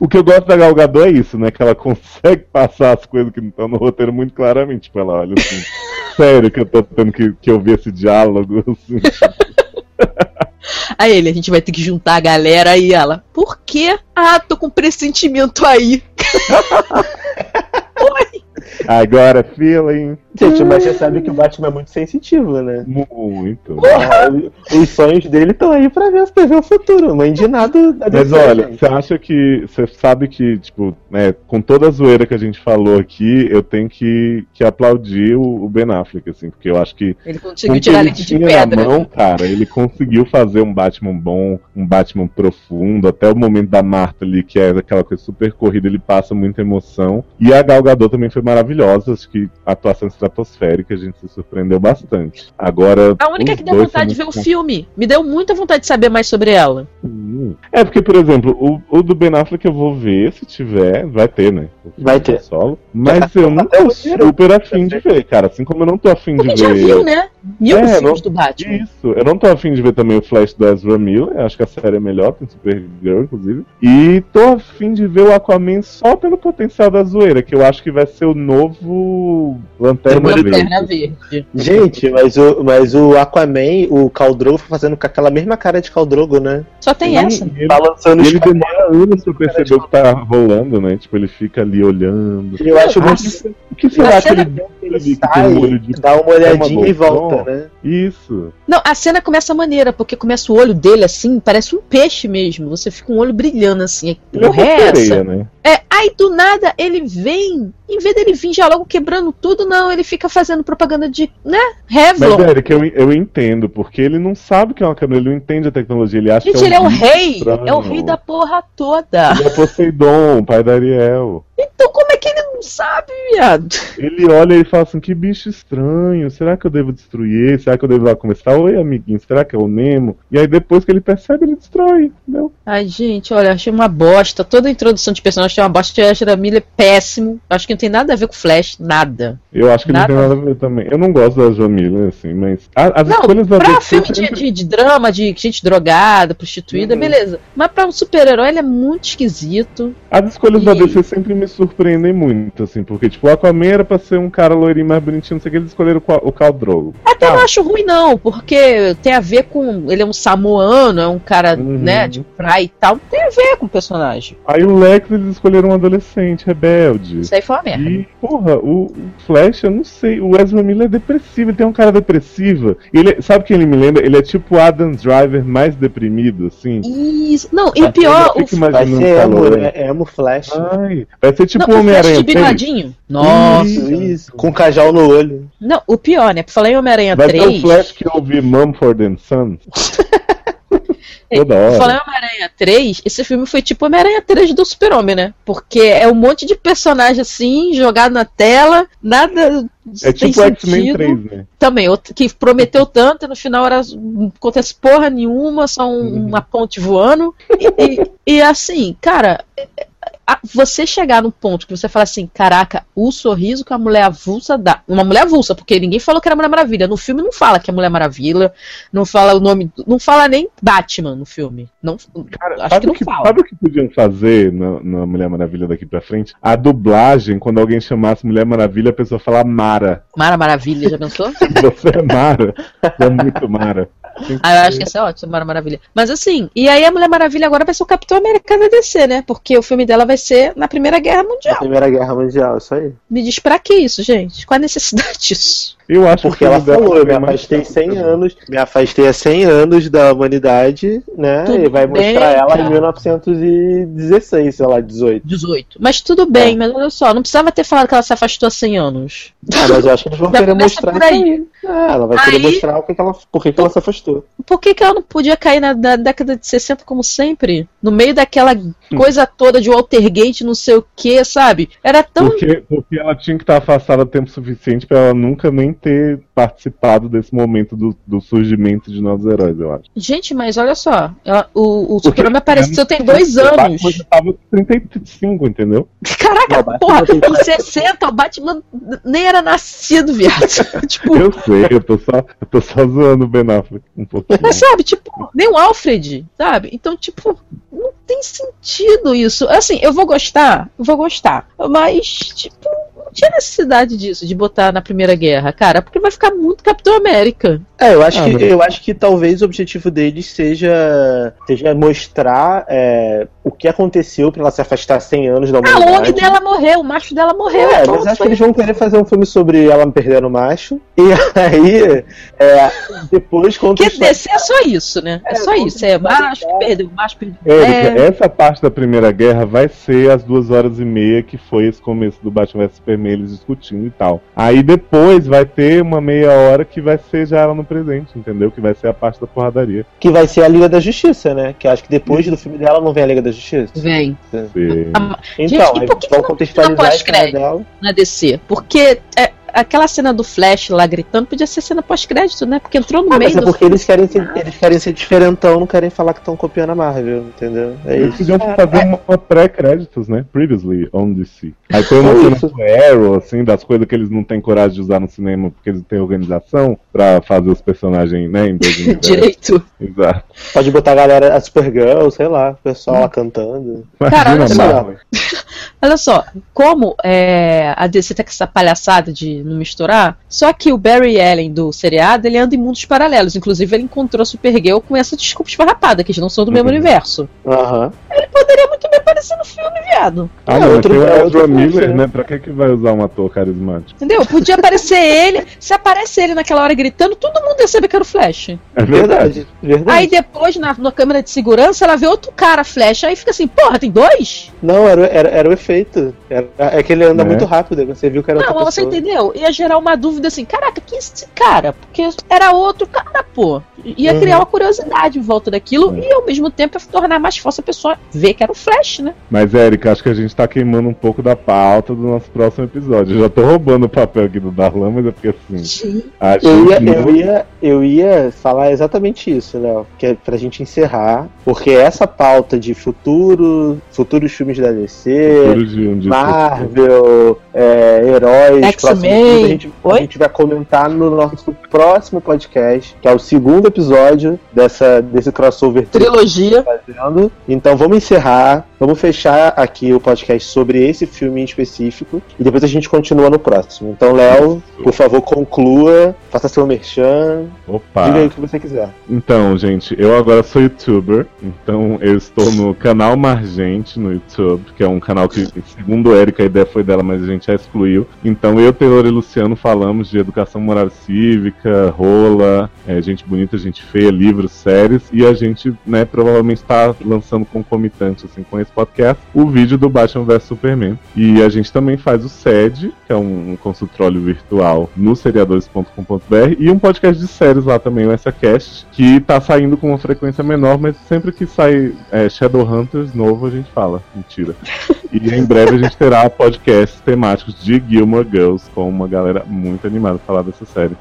O que eu gosto da Gal Gadot é isso, né? Que ela consegue passar as coisas que não estão no roteiro muito claramente. Tipo, ela olha assim, sério que eu tô tendo que, que ouvir esse diálogo, assim. Aí ele, a gente vai ter que juntar a galera aí, ela. Por quê? Ah, tô com pressentimento aí. Oi. Agora, feeling. Gente, mas você sabe que o Batman é muito sensitivo, né? Muito. Ah, Os sonhos dele estão aí pra ver, pra ver o futuro. Mãe de nada da Mas olha, você acha que. Você sabe que, tipo, né, com toda a zoeira que a gente falou aqui, eu tenho que, que aplaudir o, o Ben Affleck, assim, porque eu acho que Ele conseguiu tirar ele de tinha pedra. Na mão, cara, ele conseguiu fazer um Batman bom, um Batman profundo, até o momento da Marta ali, que é aquela coisa super corrida, ele passa muita emoção. E a Gal Gadot também foi maravilhosa, acho que a atuação estratosférica, a gente se surpreendeu bastante. Agora. A única que deu vontade de ver o filme. Me deu muita vontade de saber mais sobre ela. Hum. É porque, por exemplo, o, o do Ben Affleck eu vou ver, se tiver, vai ter, né? Vai ter. Solo, mas eu não tô super afim de ver, cara. Assim como eu não tô afim de Porque ver. já viu, né? Mil É, filmes não- do Batman. Isso, eu não tô afim de ver também o Flash do Ezra Miller, acho que a série é melhor, tem Supergirl, inclusive. E tô afim de ver o Aquaman só pelo potencial da zoeira, que eu acho que vai ser o novo Lanterna. Lanterna Verde. Gente, mas o, mas o Aquaman, o Khal-Drogo foi fazendo com aquela mesma cara de Khal-Drogo, né? Só tem essa. E ele, Balançando e ele demora anos pra perceber o que tá rolando, né? Tipo, ele fica ali olhando. Eu acho muito. O que será que ele sai, um olho de dá uma olhadinha e Emma volta, né? Isso. Não, a cena começa maneira, porque começa o olho dele assim, parece um peixe mesmo. Você fica um olho brilhando assim. É Porra, uma é essa? né? É, aí do nada ele vem, em vez dele vir já logo quebrando tudo, não, ele fica fazendo propaganda de, né, Mas, Revlon. Eric, eu, eu entendo, porque ele não sabe que é uma câmera, ele não entende a tecnologia, ele acha Gente, que ele é o rei, estranho. é o rei da porra toda. Ele é Poseidon, pai da Ariel. Então como é que ele não sabe, viado? Ele olha e fala assim, que bicho estranho, será que eu devo destruir ele? Será que eu devo lá conversar? Oi, amiguinho, será que é o Nemo? E aí depois que ele percebe, ele destrói, entendeu? Ai, gente, olha, achei uma bosta. Toda a introdução de personagem tem uma bosta. A Ezra Miller é péssimo. Acho que não tem nada a ver com Flash, nada. Eu acho que Nada. não tem nada a ver também. Eu não gosto da Jamila, assim, mas as Não, escolhas da pra DC filme de, sempre- de- de drama, de gente drogada, prostituída, Uhum. beleza. Mas pra um super-herói ele é muito esquisito. As escolhas da E- DC sempre me surpreendem muito, assim, porque, tipo, o Aquaman era pra ser um cara loirinho mais bonitinho, não sei o que, eles escolheram o Ca- o Khal Drogo. Até Ah. não acho ruim, não, porque tem a ver com. Ele é um samoano, é um cara, Uhum. né, de praia e tal. Tem a ver com o personagem. Aí o Lex, eles escolheram um adolescente, rebelde. Isso aí foi uma merda. E, porra, o, Flash, eu não sei, o Ezra Miller é depressivo, ele tem um cara depressiva. Ele, sabe quem ele me lembra? Ele é tipo o Adam Driver mais deprimido, assim. Isso. Não, e pior, Eu o Vai ser o emo, calor. né? Emo Flash. Ai, vai ser tipo não, Homem-Aranha. de bigodinho. Nossa. Isso, isso. Com cajal no olho. Não, o pior, né? Pra falar em Homem-Aranha Vai ter 3. o Flash que ouve Mumford and Sons. Ei, toda hora. Falar em Homem-Aranha 3, esse filme foi tipo Homem-Aranha 3 do Super-Homem, né? Porque é um monte de personagem assim, jogado na tela, nada É tem tipo X-Men sentido. 3, né? Também, que prometeu tanto e no final era, não acontece porra nenhuma, só um- Uhum. uma ponte voando. E, e- e assim, cara, você chegar no ponto que você fala assim, caraca, o sorriso que a mulher avulsa dá. Uma mulher avulsa, porque ninguém falou que era Mulher Maravilha. No filme não fala que é Mulher Maravilha, não fala o nome, não fala nem Batman no filme. Não, Cara, acho sabe, que não que, fala. sabe o que podiam fazer na, na Mulher Maravilha daqui pra frente? A dublagem, quando alguém chamasse Mulher Maravilha, a pessoa falar Mara. Mara Maravilha, já pensou? Você é Mara. Você é muito Mara. Ah, eu acho que essa é ótima, Mara Maravilha. Mas assim, e aí a Mulher Maravilha agora vai ser o Capitão América da DC, né? Porque o filme dela vai ser na Primeira Guerra Na Mundial. Primeira Guerra Mundial, isso aí. Me diz pra que isso, gente? Qual a necessidade disso? Eu acho Porque que ela falou, eu me é afastei 100 fácil. anos, me afastei há 100 anos da humanidade, né? Tudo e vai bem, mostrar ela cara. em 1916, sei lá, 18. 18. Mas tudo bem, mas olha só, não precisava ter falado que ela se afastou há 100 anos. Ah, mas eu acho que eles vão querer mostrar por isso aí. É, ela vai querer Aí- mostrar o que que ela, por que, que ela se afastou. Por que, que ela não podia cair na, na década de 60 como sempre? No meio daquela coisa toda de Waltergate, não sei o que, sabe? Era tão. Porque, porque ela tinha que estar afastada tempo suficiente pra ela nunca nem ter participado desse momento do, do surgimento de novos heróis, eu acho. Gente, mas olha só, ela- o, o Superman apareceu tem dois O anos. Batman já tava com 35, entendeu? Caraca, Não, Batman porra, em 60 o Batman nem era nascido, viado. tipo, Eu sei, eu tô só, eu tô só zoando o Ben Affleck um pouquinho. mas sabe, tipo, nem o Alfred, sabe? Então, tipo, não tem sentido isso. Assim, eu vou gostar, eu vou gostar, mas, tipo, não tinha necessidade disso, de botar na Primeira Guerra, cara, porque vai ficar muito Capitão América. É, eu acho, Ah, que, mas- eu acho que talvez o objetivo deles seja, seja mostrar é, o que aconteceu pra ela se afastar 100 anos da Ah, humanidade. o homem dela morreu, o macho dela morreu. É, mas acho que eles vão querer fazer um filme sobre ela perdendo o macho. E aí, é, depois conta Porque DC é só isso, né? É, É, só isso. É macho que dela. perdeu, macho perdeu. Érica, É. essa parte da Primeira Guerra vai ser as duas horas e meia que foi esse começo do Batman vs Eles discutindo e tal. Aí depois vai ter uma meia hora que vai ser já ela no presente, entendeu? Que vai ser a parte da porradaria. Que vai ser a Liga da Justiça, né? Que acho que depois do filme dela não vem a Liga da Justiça. Vem. E- A- Então, Gente, e aí por que que não contextualizar fica a história pós-crédito? dela. na DC. Porque é, aquela cena do Flash lá gritando podia ser cena pós-crédito, né? Porque entrou no Ah, meio mas é do porque eles querem, ser, eles querem ser diferentão, não querem falar que estão copiando a Marvel, entendeu? É Eles isso. podiam fazer uma, uma pré-créditos, né? Previously on DC. Aí tem uma Foi cena do Arrow, assim, das coisas que eles não têm coragem de usar no cinema porque eles não têm organização pra fazer os personagens, né? Em direito. Exato. Pode botar a galera, a Supergirl, sei lá, o pessoal lá cantando. Cara, olha só. Olha só, como é, a DC tá com essa palhaçada de não misturar, só que o Barry Allen do seriado, ele anda em mundos paralelos. Inclusive, ele encontrou a Supergirl com essa desculpa esfarrapada, que eles não são do mesmo Uhum. universo. Aham. Poderia muito bem aparecer no filme, viado. Ah, É não, outro- o é outro Flash, Miller, né? né? Pra que, que vai usar um ator carismático? Entendeu? Podia aparecer ele. Se aparece ele naquela hora gritando, todo mundo ia saber que era o Flash. É Verdade, verdade. Aí depois, na, na câmera de segurança, ela vê outro cara Flash. Aí fica assim, porra, tem dois? Não, era, era, era o efeito. Era, é que ele anda É. muito rápido, você viu que era Não, outra você entendeu? Ia gerar uma dúvida assim, caraca, quem é esse cara? Porque era outro cara, pô. Ia Uhum. criar uma curiosidade em volta daquilo É. e ao mesmo tempo ia tornar mais fácil a pessoa ver que era o Flash, né? Mas, Érica, acho que a gente tá queimando um pouco da pauta do nosso próximo episódio. Eu já tô roubando o papel aqui do Darlan, mas é porque assim. A Eu ia, eu, ia, eu ia falar exatamente isso, Léo, que é pra gente encerrar, porque essa pauta de futuro, futuros filmes da DC, Futuro de um dia Marvel, é, heróis, X-Men. próximo a gente, a gente vai comentar no nosso próximo podcast, que é o segundo episódio dessa, desse crossover Trilogia. fazendo. Então vamos encerrar, vamos fechar aqui o podcast sobre esse filme em específico e depois a gente continua no próximo. Então, Léo, por favor, conclua, faça seu merchan, Opa! diga aí o que você quiser. Então, gente, eu agora sou youtuber, então eu estou no canal Margente no YouTube, que é um canal que, segundo Érica, a ideia foi dela, mas a gente já excluiu. Então eu, Taylor e Luciano falamos de educação moral cívica, rola, é, gente bonita, gente feia, livros, séries, e a gente, né, provavelmente está lançando concomitante, assim, com esse nesse podcast, o vídeo do Batman vs Superman. E a gente também faz o SED, que é um, consultório virtual no seriadores.com.br, e um podcast de séries lá também, o SACast, que tá saindo com uma frequência menor, mas sempre que sai é, Shadowhunters novo, a gente fala. Mentira. E em breve a gente terá podcasts temáticos de Gilmore Girls com uma galera muito animada falar dessa série.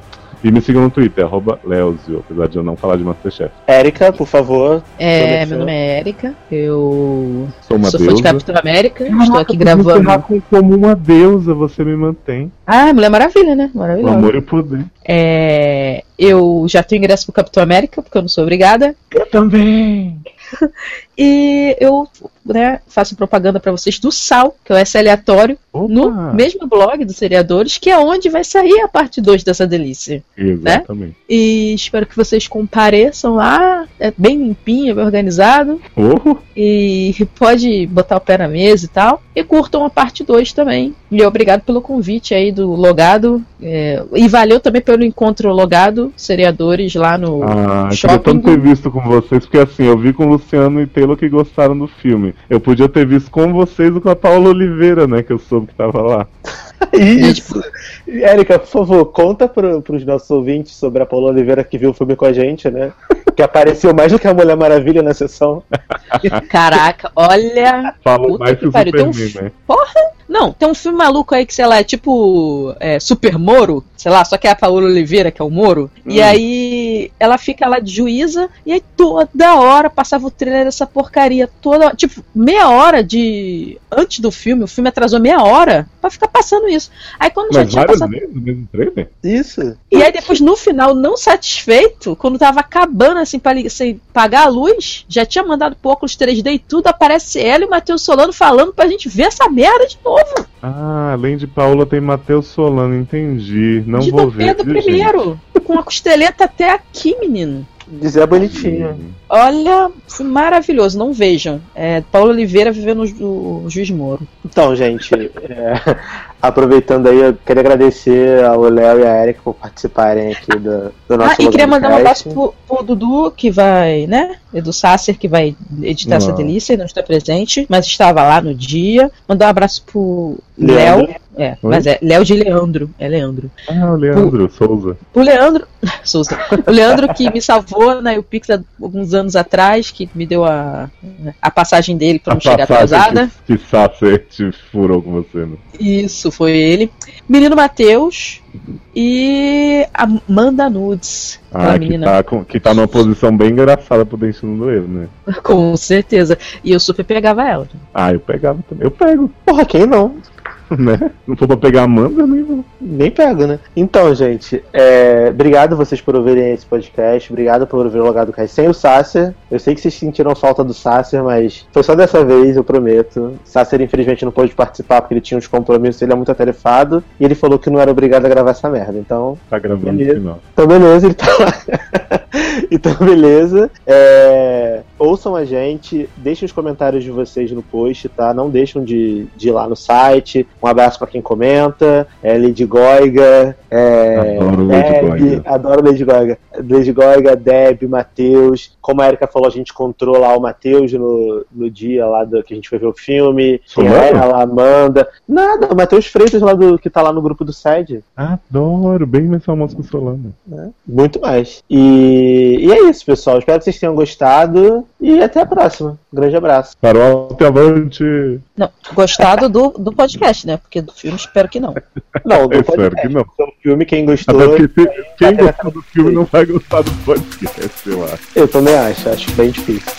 E me sigam no Twitter, arroba Leozio, apesar de eu não falar de Masterchef. Érica, por favor. É, meu nome é Erika, eu Sou uma sou fã deusa. de Capitão América, estou aqui gravando. com- Como uma deusa, você me mantém. Ah, Mulher Maravilha, né? O Maravilhosa. amor e o poder. É, eu já tenho ingresso pro Capitão América, porque eu não sou obrigada. Eu também. E eu né, faço propaganda pra vocês do SAL, que é o S aleatório, Opa. no mesmo blog dos seriadores, que é onde vai sair a parte 2 dessa delícia. Exatamente. E espero que vocês compareçam lá. É bem limpinho, bem organizado. Oh, E pode botar o pé na mesa e tal. E curtam a parte 2 também. E obrigado pelo convite aí do Logado. É, e valeu também pelo encontro Logado, seriadores lá no ah, queria shopping. tanto ter visto com vocês, porque assim, eu vi com o Luciano e Taylor que gostaram do filme. Eu podia ter visto com vocês ou com a Paula Oliveira, né? Que eu soube que tava lá. Isso. Érica, por favor, conta pro, pros nossos ouvintes sobre a Paula Oliveira que viu o filme com a gente, né? Que apareceu mais do que a Mulher Maravilha na sessão. Caraca, olha. Falou mais que que o tem um Superman, né? Não, tem um filme maluco aí que, sei lá, é tipo é, Super Moro, sei lá, só que é a Paola Oliveira, que é o Moro. E Hum. aí ela fica lá de juíza, e aí toda hora passava o trailer dessa porcaria. Toda hora, tipo, meia hora de. Antes do filme, o filme atrasou meia hora pra ficar passando isso. Aí quando já Mas tinha várias passado. vezes no mesmo trailer? Isso. E aí depois, no final, não satisfeito, quando tava acabando assim pra sem pagar a luz, já tinha mandado pro óculos 3D e tudo, aparece ela e o Matheus Solano falando pra gente ver essa merda de novo. Ah, além de Paula tem Matheus Solano, entendi. Não de vou Dom ver. Pedro viu, gente? I, com a costeleta até aqui, menino. Dizer bonitinho. Olha, foi maravilhoso, não vejam. É, Paulo Oliveira vivendo o, o Juiz Moro. Então, gente, é, aproveitando aí, eu queria agradecer ao Léo e à Erika por participarem aqui do, do nosso Ah, e queria mandar um abraço pro, pro Dudu, que vai, né? Edu Sasser, que vai editar essa Não. delícia e não está presente, mas estava lá no dia. Mandar um abraço pro Leandro. Léo. É, mas é Léo de Leandro. É Leandro. Ah, o Leandro Souza. O Leandro. Souza. O Leandro que me salvou na UPix há alguns anos atrás, que me deu a, a passagem dele para não chegar atrasada. que, que Sacer te furou com você, né? Isso, foi ele. Menino Matheus e Amanda Nudes. Ah, que tá, com- que tá numa posição bem engraçada pro dente no doer, né? Com certeza. E eu super pegava ela. Ah, eu pegava também. Eu pego, Porra, quem não? né? Não for pra pegar a Amanda, eu nem vou. Nem pego, né? Então, gente, é, obrigado vocês por ouvirem esse podcast. Obrigado por ouvir o Logado Cai sem o Sasser. Eu sei que vocês sentiram falta do Sasser, mas foi só dessa vez, eu prometo. Sasser, infelizmente, não pôde participar porque ele tinha uns compromissos, ele é muito atarefado. E ele falou que não era obrigado a gravar essa merda. Então, Tá gravando Beleza. no final. então beleza, ele tá lá. então, beleza. É, ouçam a gente, deixem os comentários de vocês no post, tá? Não deixam de, de ir lá no site. Um abraço pra quem comenta. É Lady Goiga. É, Adoro Lady Deb, Goiga. Adoro Lady Goiga. Lady Goiga, Deb, Matheus. Como a Erika falou, a gente encontrou lá o Matheus no, no dia lá do, que a gente foi ver o filme. Tem a Solano? ela, a Amanda. Nada, o Matheus Freitas lá do, que tá lá no grupo do SED. Adoro, bem mais famoso que o Solano. Muito mais. E, e é isso, pessoal. Espero que vocês tenham gostado. E até a próxima. Um grande abraço. Carol, até avante. Não, gostado do, do podcast, né? Porque do filme espero que não. Não, Eu do podcast. espero que não. É um filme, quem gostou, Até porque se- quem gostou do filme não vai gostar do podcast, eu acho. eu também acho. Acho bem difícil.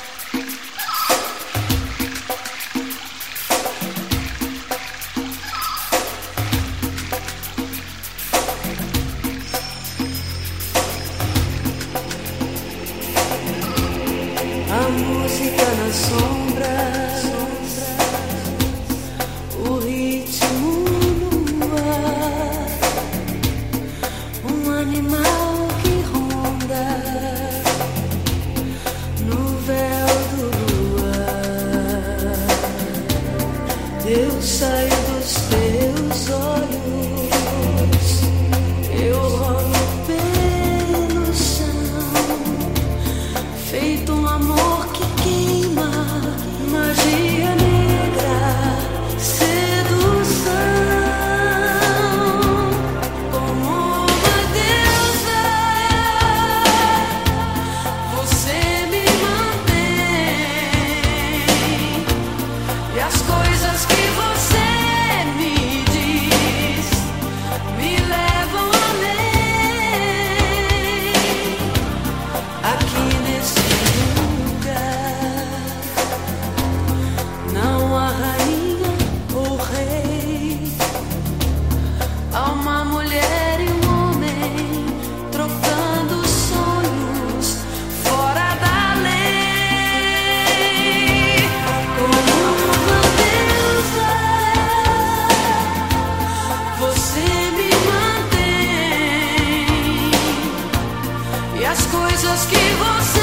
as coisas que você